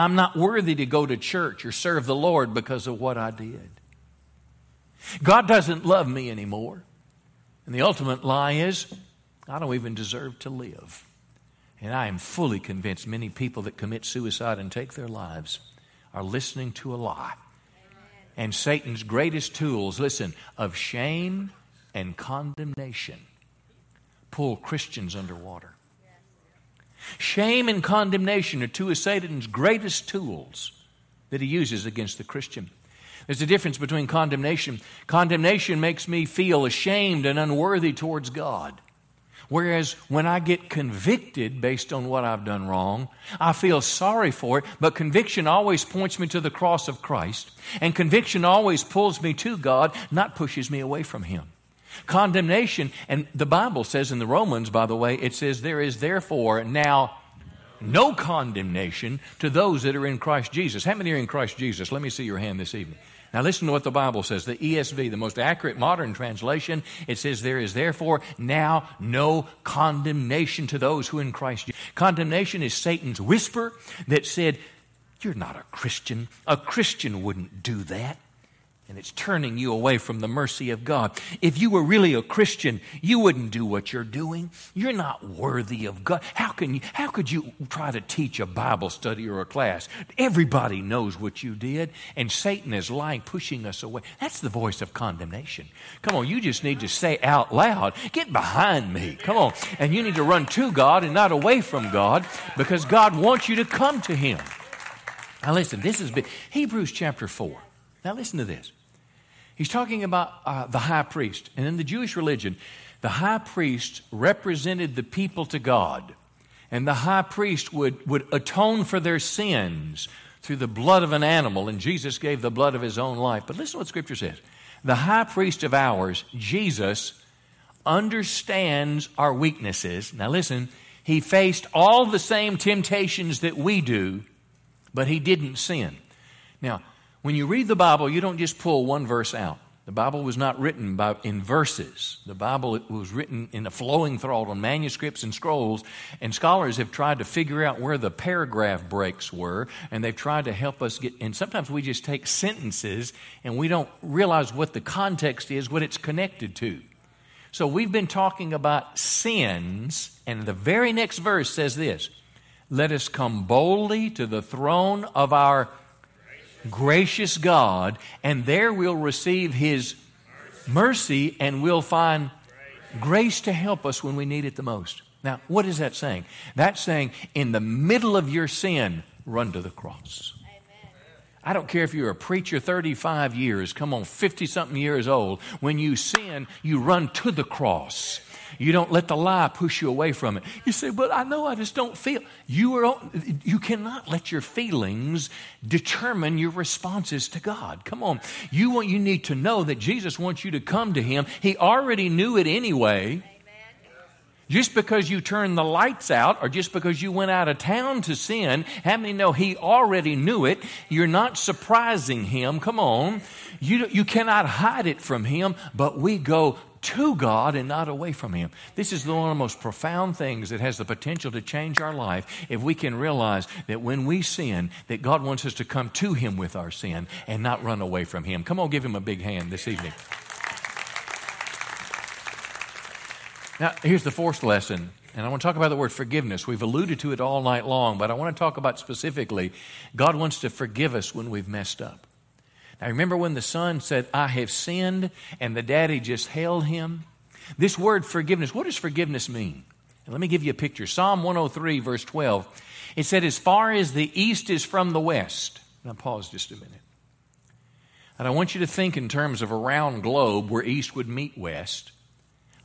I'm not worthy to go to church or serve the Lord because of what I did. God doesn't love me anymore. And the ultimate lie is, I don't even deserve to live. And I am fully convinced many people that commit suicide and take their lives are listening to a lie. And Satan's greatest tools, listen, of shame and condemnation pull Christians underwater. Shame and condemnation are two of Satan's greatest tools that he uses against the Christian. There's a difference between condemnation. Condemnation makes me feel ashamed and unworthy towards God. Whereas when I get convicted based on what I've done wrong, I feel sorry for it, but conviction always points me to the cross of Christ, and conviction always pulls me to God, not pushes me away from Him. Condemnation, and the Bible says in the Romans, by the way, it says, There is therefore now no condemnation to those that are in Christ Jesus. How many are in Christ Jesus? Let me see your hand this evening. Now, listen to what the Bible says. The ESV, the most accurate modern translation, it says, There is therefore now no condemnation to those who in Christ Jesus. Condemnation is Satan's whisper that said, You're not a Christian. A Christian wouldn't do that and it's turning you away from the mercy of God. If you were really a Christian, you wouldn't do what you're doing. You're not worthy of God. How can you how could you try to teach a Bible study or a class? Everybody knows what you did, and Satan is lying, pushing us away. That's the voice of condemnation. Come on, you just need to say out loud, get behind me. Come on. And you need to run to God and not away from God because God wants you to come to him. Now listen, this is. Hebrews chapter 4. Now listen to this. He's talking about uh, the high priest. And in the Jewish religion, the high priest represented the people to God. And the high priest would, would atone for their sins through the blood of an animal. And Jesus gave the blood of his own life. But listen to what Scripture says the high priest of ours, Jesus, understands our weaknesses. Now listen, he faced all the same temptations that we do, but he didn't sin. Now, when you read the Bible, you don't just pull one verse out. The Bible was not written by, in verses. The Bible was written in a flowing thought on manuscripts and scrolls, and scholars have tried to figure out where the paragraph breaks were, and they've tried to help us get. And sometimes we just take sentences and we don't realize what the context is, what it's connected to. So we've been talking about sins, and the very next verse says this Let us come boldly to the throne of our gracious God, and there we'll receive His mercy and we'll find grace to help us when we need it the most. Now, what is that saying? That's saying, in the middle of your sin, run to the cross. I don't care if you're a preacher 35 years, come on, 50 something years old. When you sin, you run to the cross. You don't let the lie push you away from it. You say, but I know I just don't feel. You, are, you cannot let your feelings determine your responses to God. Come on. You, want, you need to know that Jesus wants you to come to Him. He already knew it anyway. Just because you turned the lights out or just because you went out of town to sin, how many know he already knew it? You're not surprising him. Come on. You, you cannot hide it from him, but we go to God and not away from Him. This is one of the most profound things that has the potential to change our life if we can realize that when we sin, that God wants us to come to Him with our sin and not run away from Him. Come on, give Him a big hand this evening. Now, here's the fourth lesson, and I want to talk about the word forgiveness. We've alluded to it all night long, but I want to talk about specifically God wants to forgive us when we've messed up. Now, remember when the son said, I have sinned, and the daddy just held him? This word forgiveness, what does forgiveness mean? And let me give you a picture. Psalm 103, verse 12, it said, As far as the east is from the west. Now, pause just a minute. And I want you to think in terms of a round globe where east would meet west.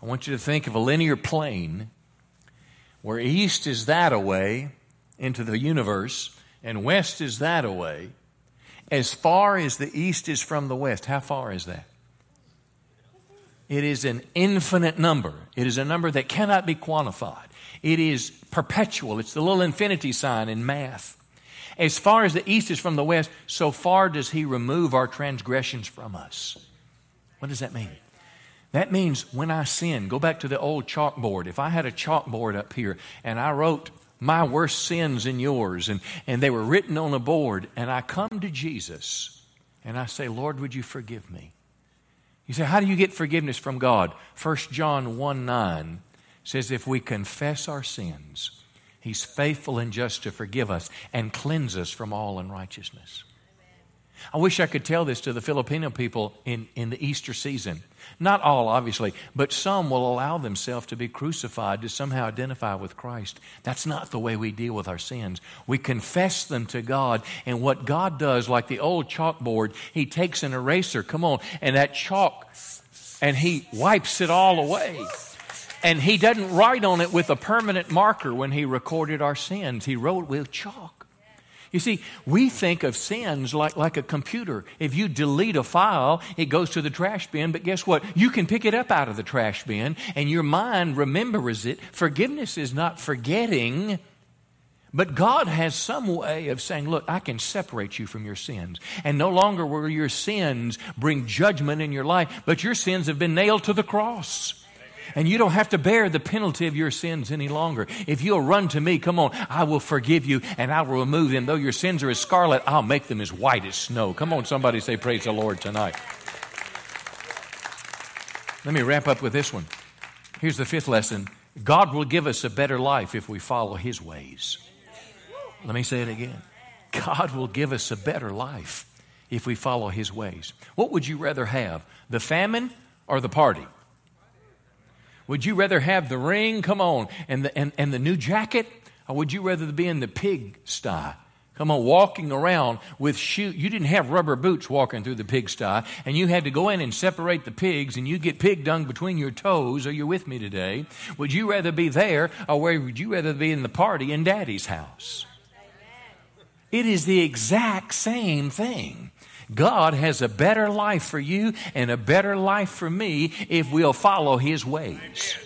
I want you to think of a linear plane where east is that away into the universe and west is that away. As far as the east is from the west, how far is that? It is an infinite number. It is a number that cannot be quantified. It is perpetual. It's the little infinity sign in math. As far as the east is from the west, so far does he remove our transgressions from us. What does that mean? That means when I sin, go back to the old chalkboard. If I had a chalkboard up here and I wrote my worst sins and yours, and, and they were written on a board, and I come to Jesus and I say, Lord, would you forgive me? You say, How do you get forgiveness from God? 1 John 1 9 says, If we confess our sins, He's faithful and just to forgive us and cleanse us from all unrighteousness. I wish I could tell this to the Filipino people in, in the Easter season. Not all, obviously, but some will allow themselves to be crucified to somehow identify with Christ. That's not the way we deal with our sins. We confess them to God, and what God does, like the old chalkboard, He takes an eraser, come on, and that chalk, and He wipes it all away. And He doesn't write on it with a permanent marker when He recorded our sins, He wrote with chalk. You see, we think of sins like, like a computer. If you delete a file, it goes to the trash bin, but guess what? You can pick it up out of the trash bin, and your mind remembers it. Forgiveness is not forgetting. But God has some way of saying, Look, I can separate you from your sins. And no longer will your sins bring judgment in your life, but your sins have been nailed to the cross. And you don't have to bear the penalty of your sins any longer. If you'll run to me, come on, I will forgive you and I will remove them. Though your sins are as scarlet, I'll make them as white as snow. Come on, somebody say, Praise the Lord tonight. Let me wrap up with this one. Here's the fifth lesson God will give us a better life if we follow His ways. Let me say it again. God will give us a better life if we follow His ways. What would you rather have, the famine or the party? Would you rather have the ring, come on, and the, and, and the new jacket? Or would you rather be in the pig sty? Come on, walking around with shoes. You didn't have rubber boots walking through the pigsty, and you had to go in and separate the pigs, and you get pig dung between your toes. Are you with me today? Would you rather be there, or where would you rather be in the party in Daddy's house? It is the exact same thing. God has a better life for you and a better life for me if we'll follow His ways.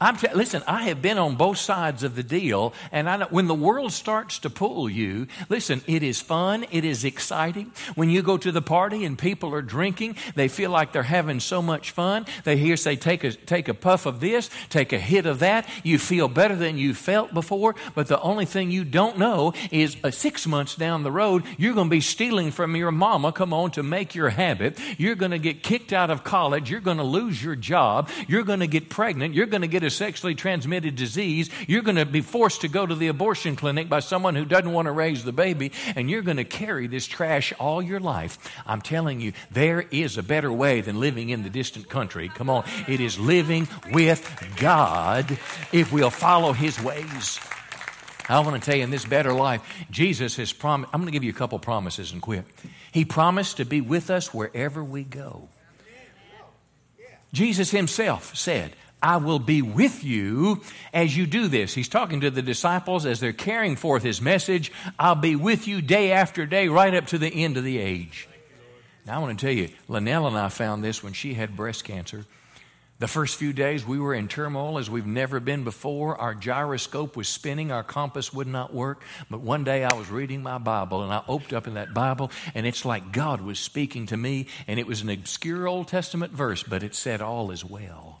I'm t- listen, I have been on both sides of the deal, and I know when the world starts to pull you, listen, it is fun, it is exciting. When you go to the party and people are drinking, they feel like they're having so much fun. They hear say, take a, take a puff of this, take a hit of that. You feel better than you felt before, but the only thing you don't know is uh, six months down the road, you're going to be stealing from your mama, come on, to make your habit. You're going to get kicked out of college. You're going to lose your job. You're going to get pregnant. You're going to get a sexually transmitted disease. You're going to be forced to go to the abortion clinic by someone who doesn't want to raise the baby, and you're going to carry this trash all your life. I'm telling you, there is a better way than living in the distant country. Come on. It is living with God if we'll follow His ways. I want to tell you in this better life, Jesus has promised. I'm going to give you a couple promises and quit. He promised to be with us wherever we go. Jesus himself said, I will be with you as you do this. He's talking to the disciples as they're carrying forth his message. I'll be with you day after day, right up to the end of the age. Now, I want to tell you, Linnell and I found this when she had breast cancer. The first few days we were in turmoil as we've never been before. Our gyroscope was spinning, our compass would not work. But one day I was reading my Bible and I opened up in that Bible and it's like God was speaking to me and it was an obscure Old Testament verse, but it said, All is well.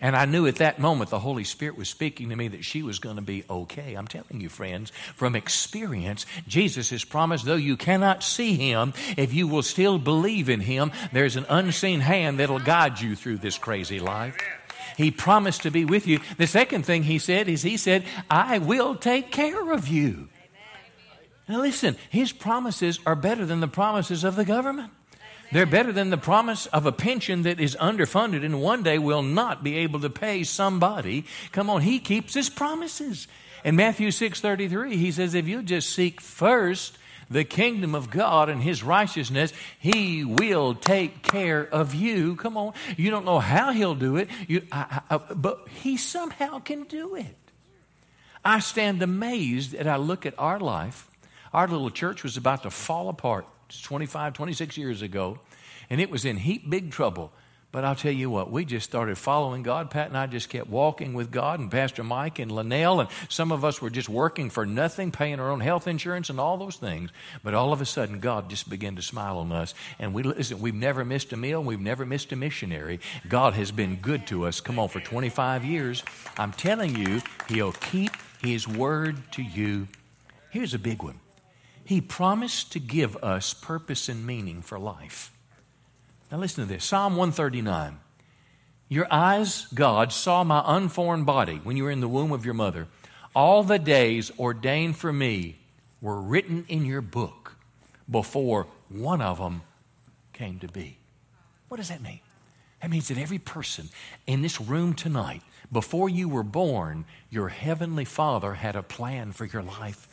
And I knew at that moment the Holy Spirit was speaking to me that she was going to be okay. I'm telling you, friends, from experience, Jesus has promised, though you cannot see him, if you will still believe in him, there's an unseen hand that'll guide you through this crazy life. He promised to be with you. The second thing he said is, He said, I will take care of you. Now, listen, His promises are better than the promises of the government. They're better than the promise of a pension that is underfunded and one day will not be able to pay somebody. Come on, he keeps his promises. In Matthew 6:33, he says if you just seek first the kingdom of God and his righteousness, he will take care of you. Come on. You don't know how he'll do it, you, I, I, but he somehow can do it. I stand amazed as I look at our life. Our little church was about to fall apart 25, 26 years ago, and it was in heap big trouble. But I'll tell you what, we just started following God. Pat and I just kept walking with God, and Pastor Mike and Linnell, and some of us were just working for nothing, paying our own health insurance and all those things. But all of a sudden, God just began to smile on us. And we listen, we've never missed a meal, we've never missed a missionary. God has been good to us. Come on, for 25 years. I'm telling you, He'll keep His word to you. Here's a big one he promised to give us purpose and meaning for life. Now, listen to this Psalm 139. Your eyes, God, saw my unformed body when you were in the womb of your mother. All the days ordained for me were written in your book before one of them came to be. What does that mean? That means that every person in this room tonight, before you were born, your heavenly Father had a plan for your life.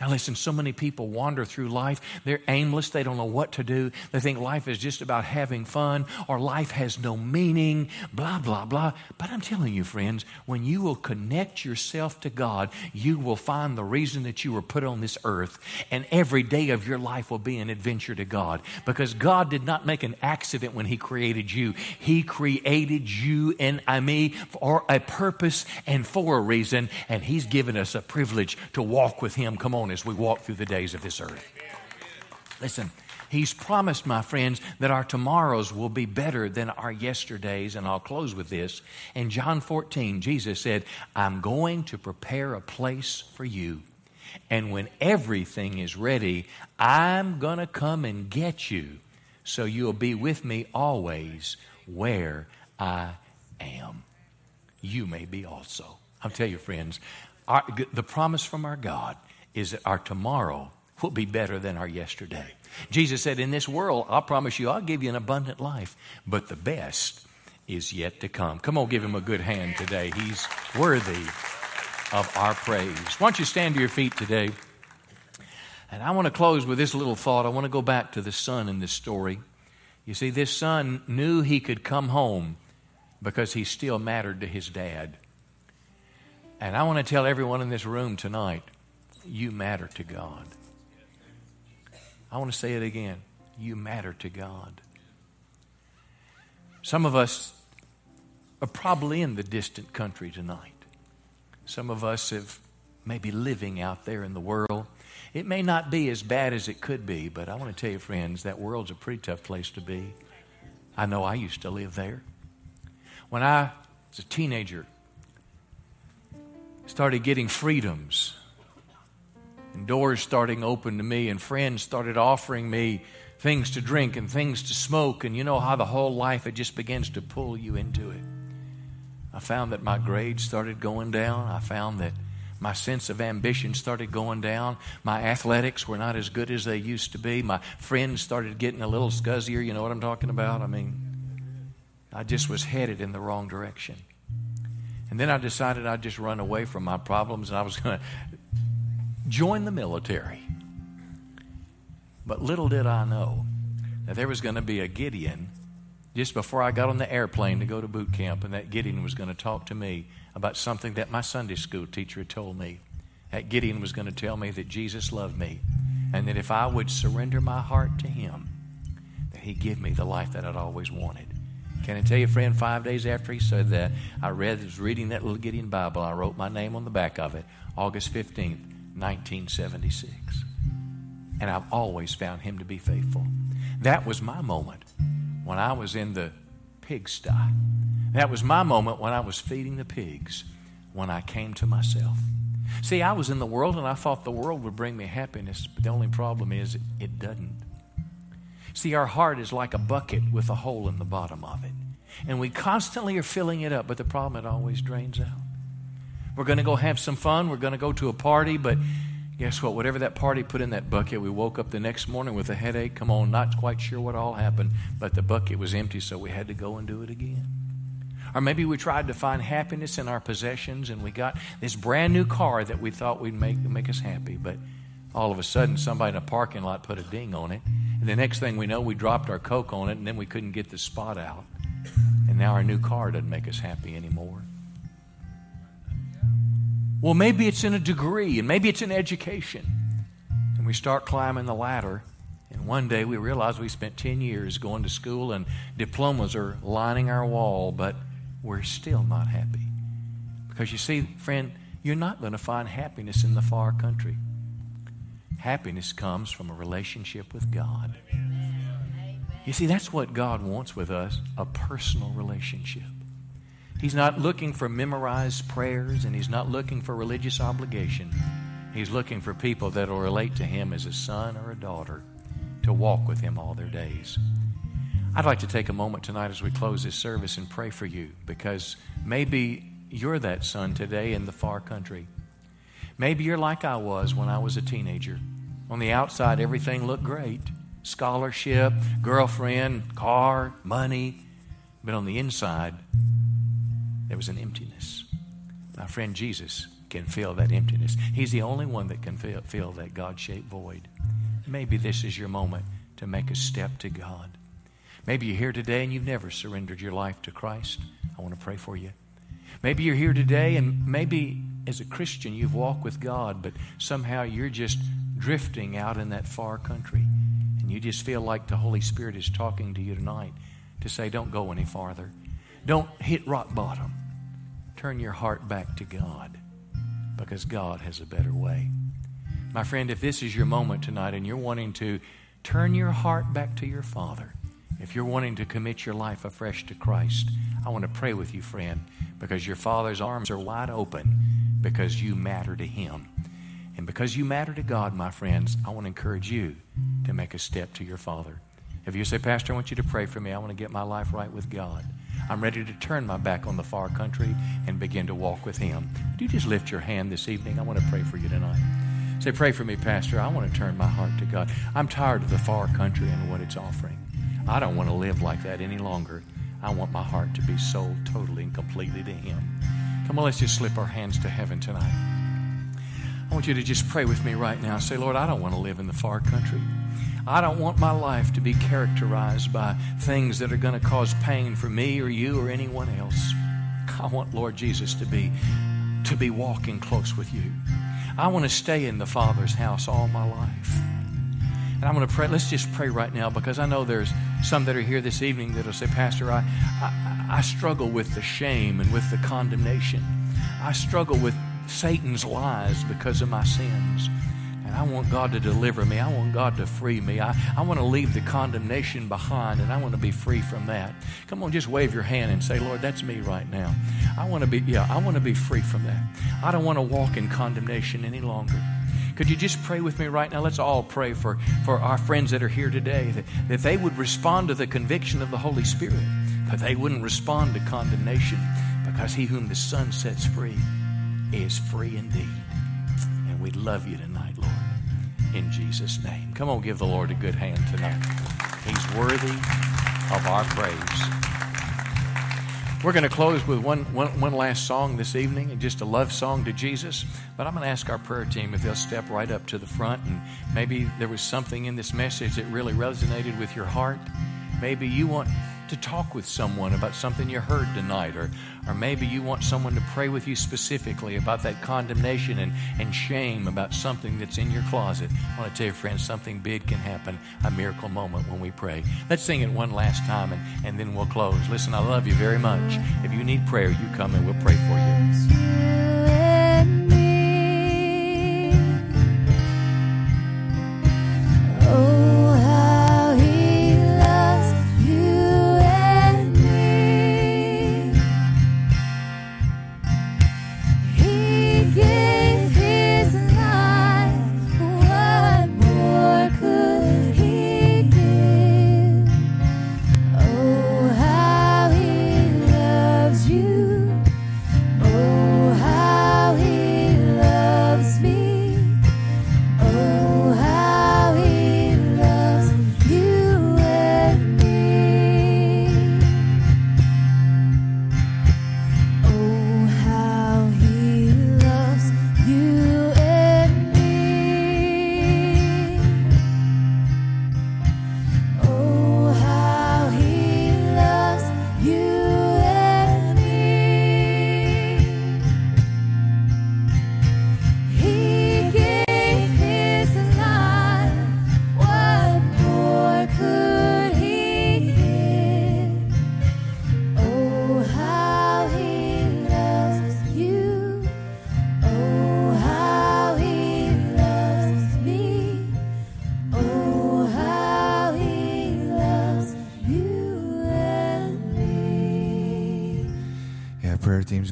Now, listen, so many people wander through life. They're aimless. They don't know what to do. They think life is just about having fun or life has no meaning, blah, blah, blah. But I'm telling you, friends, when you will connect yourself to God, you will find the reason that you were put on this earth. And every day of your life will be an adventure to God because God did not make an accident when He created you. He created you and I me for a purpose and for a reason. And He's given us a privilege to walk with Him. Come on on as we walk through the days of this earth. Listen, He's promised, my friends, that our tomorrows will be better than our yesterdays. And I'll close with this. In John 14, Jesus said, I'm going to prepare a place for you. And when everything is ready, I'm going to come and get you so you'll be with me always where I am. You may be also. I'll tell you, friends, our, the promise from our God is that our tomorrow will be better than our yesterday. Jesus said, In this world, I'll promise you, I'll give you an abundant life, but the best is yet to come. Come on, give him a good hand today. He's worthy of our praise. Why don't you stand to your feet today? And I want to close with this little thought. I want to go back to the son in this story. You see, this son knew he could come home because he still mattered to his dad. And I want to tell everyone in this room tonight you matter to God. I want to say it again. You matter to God. Some of us are probably in the distant country tonight. Some of us have maybe living out there in the world. It may not be as bad as it could be, but I want to tell you, friends, that world's a pretty tough place to be. I know I used to live there. When I was a teenager, started getting freedoms and doors starting open to me, and friends started offering me things to drink and things to smoke, and you know how the whole life it just begins to pull you into it. I found that my grades started going down. I found that my sense of ambition started going down. My athletics were not as good as they used to be. My friends started getting a little scuzzier. You know what I'm talking about? I mean, I just was headed in the wrong direction. And then I decided I'd just run away from my problems and I was going to join the military. But little did I know that there was going to be a Gideon just before I got on the airplane to go to boot camp, and that Gideon was going to talk to me about something that my Sunday school teacher had told me. That Gideon was going to tell me that Jesus loved me, and that if I would surrender my heart to him, that he'd give me the life that I'd always wanted. Can I tell you, friend, five days after he said that, I read, was reading that little Gideon Bible. I wrote my name on the back of it, August 15th, 1976. And I've always found him to be faithful. That was my moment when I was in the pigsty. That was my moment when I was feeding the pigs, when I came to myself. See, I was in the world and I thought the world would bring me happiness, but the only problem is it doesn't. See, our heart is like a bucket with a hole in the bottom of it. And we constantly are filling it up, but the problem, it always drains out. We're going to go have some fun. We're going to go to a party, but guess what? Whatever that party put in that bucket, we woke up the next morning with a headache. Come on, not quite sure what all happened, but the bucket was empty, so we had to go and do it again. Or maybe we tried to find happiness in our possessions and we got this brand new car that we thought would make, make us happy, but all of a sudden somebody in a parking lot put a ding on it. And the next thing we know, we dropped our Coke on it and then we couldn't get the spot out. And now our new car doesn't make us happy anymore. Well, maybe it's in a degree and maybe it's in education. And we start climbing the ladder. And one day we realize we spent 10 years going to school and diplomas are lining our wall, but we're still not happy. Because you see, friend, you're not going to find happiness in the far country. Happiness comes from a relationship with God. You see, that's what God wants with us a personal relationship. He's not looking for memorized prayers and He's not looking for religious obligation. He's looking for people that will relate to Him as a son or a daughter to walk with Him all their days. I'd like to take a moment tonight as we close this service and pray for you because maybe you're that son today in the far country. Maybe you're like I was when I was a teenager. On the outside, everything looked great scholarship, girlfriend, car, money. But on the inside, there was an emptiness. My friend Jesus can fill that emptiness. He's the only one that can fill, fill that God shaped void. Maybe this is your moment to make a step to God. Maybe you're here today and you've never surrendered your life to Christ. I want to pray for you. Maybe you're here today and maybe as a Christian you've walked with God, but somehow you're just drifting out in that far country. And you just feel like the Holy Spirit is talking to you tonight to say, don't go any farther. Don't hit rock bottom. Turn your heart back to God because God has a better way. My friend, if this is your moment tonight and you're wanting to turn your heart back to your Father, if you're wanting to commit your life afresh to Christ, I want to pray with you, friend, because your Father's arms are wide open because you matter to Him. And because you matter to God, my friends, I want to encourage you to make a step to your Father. If you say, Pastor, I want you to pray for me, I want to get my life right with God. I'm ready to turn my back on the far country and begin to walk with Him. Would you just lift your hand this evening? I want to pray for you tonight. Say, pray for me, Pastor. I want to turn my heart to God. I'm tired of the far country and what it's offering. I don't want to live like that any longer. I want my heart to be sold totally and completely to Him. Come on, let's just slip our hands to heaven tonight. I want you to just pray with me right now. Say, Lord, I don't want to live in the far country. I don't want my life to be characterized by things that are going to cause pain for me or you or anyone else. I want, Lord Jesus, to be to be walking close with you. I want to stay in the Father's house all my life. And I'm going to pray. Let's just pray right now because I know there's some that are here this evening that'll say, Pastor, I, I, I struggle with the shame and with the condemnation. I struggle with Satan's lies because of my sins. I want God to deliver me. I want God to free me. I, I want to leave the condemnation behind and I want to be free from that. Come on, just wave your hand and say, Lord, that's me right now. I want to be, yeah, I want to be free from that. I don't want to walk in condemnation any longer. Could you just pray with me right now? Let's all pray for, for our friends that are here today, that, that they would respond to the conviction of the Holy Spirit, that they wouldn't respond to condemnation, because he whom the Son sets free is free indeed. And we love you tonight, in Jesus' name. Come on, give the Lord a good hand tonight. He's worthy of our praise. We're going to close with one, one, one last song this evening, and just a love song to Jesus. But I'm going to ask our prayer team if they'll step right up to the front. And maybe there was something in this message that really resonated with your heart. Maybe you want to talk with someone about something you heard tonight, or, or maybe you want someone to pray with you specifically about that condemnation and, and shame about something that's in your closet, I want to tell you, friends, something big can happen, a miracle moment when we pray. Let's sing it one last time and, and then we'll close. Listen, I love you very much. If you need prayer, you come and we'll pray for you.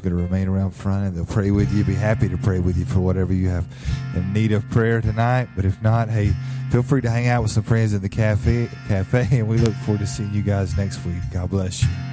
Going to remain around front and they'll pray with you. Be happy to pray with you for whatever you have in need of prayer tonight. But if not, hey, feel free to hang out with some friends in the cafe. Cafe, and we look forward to seeing you guys next week. God bless you.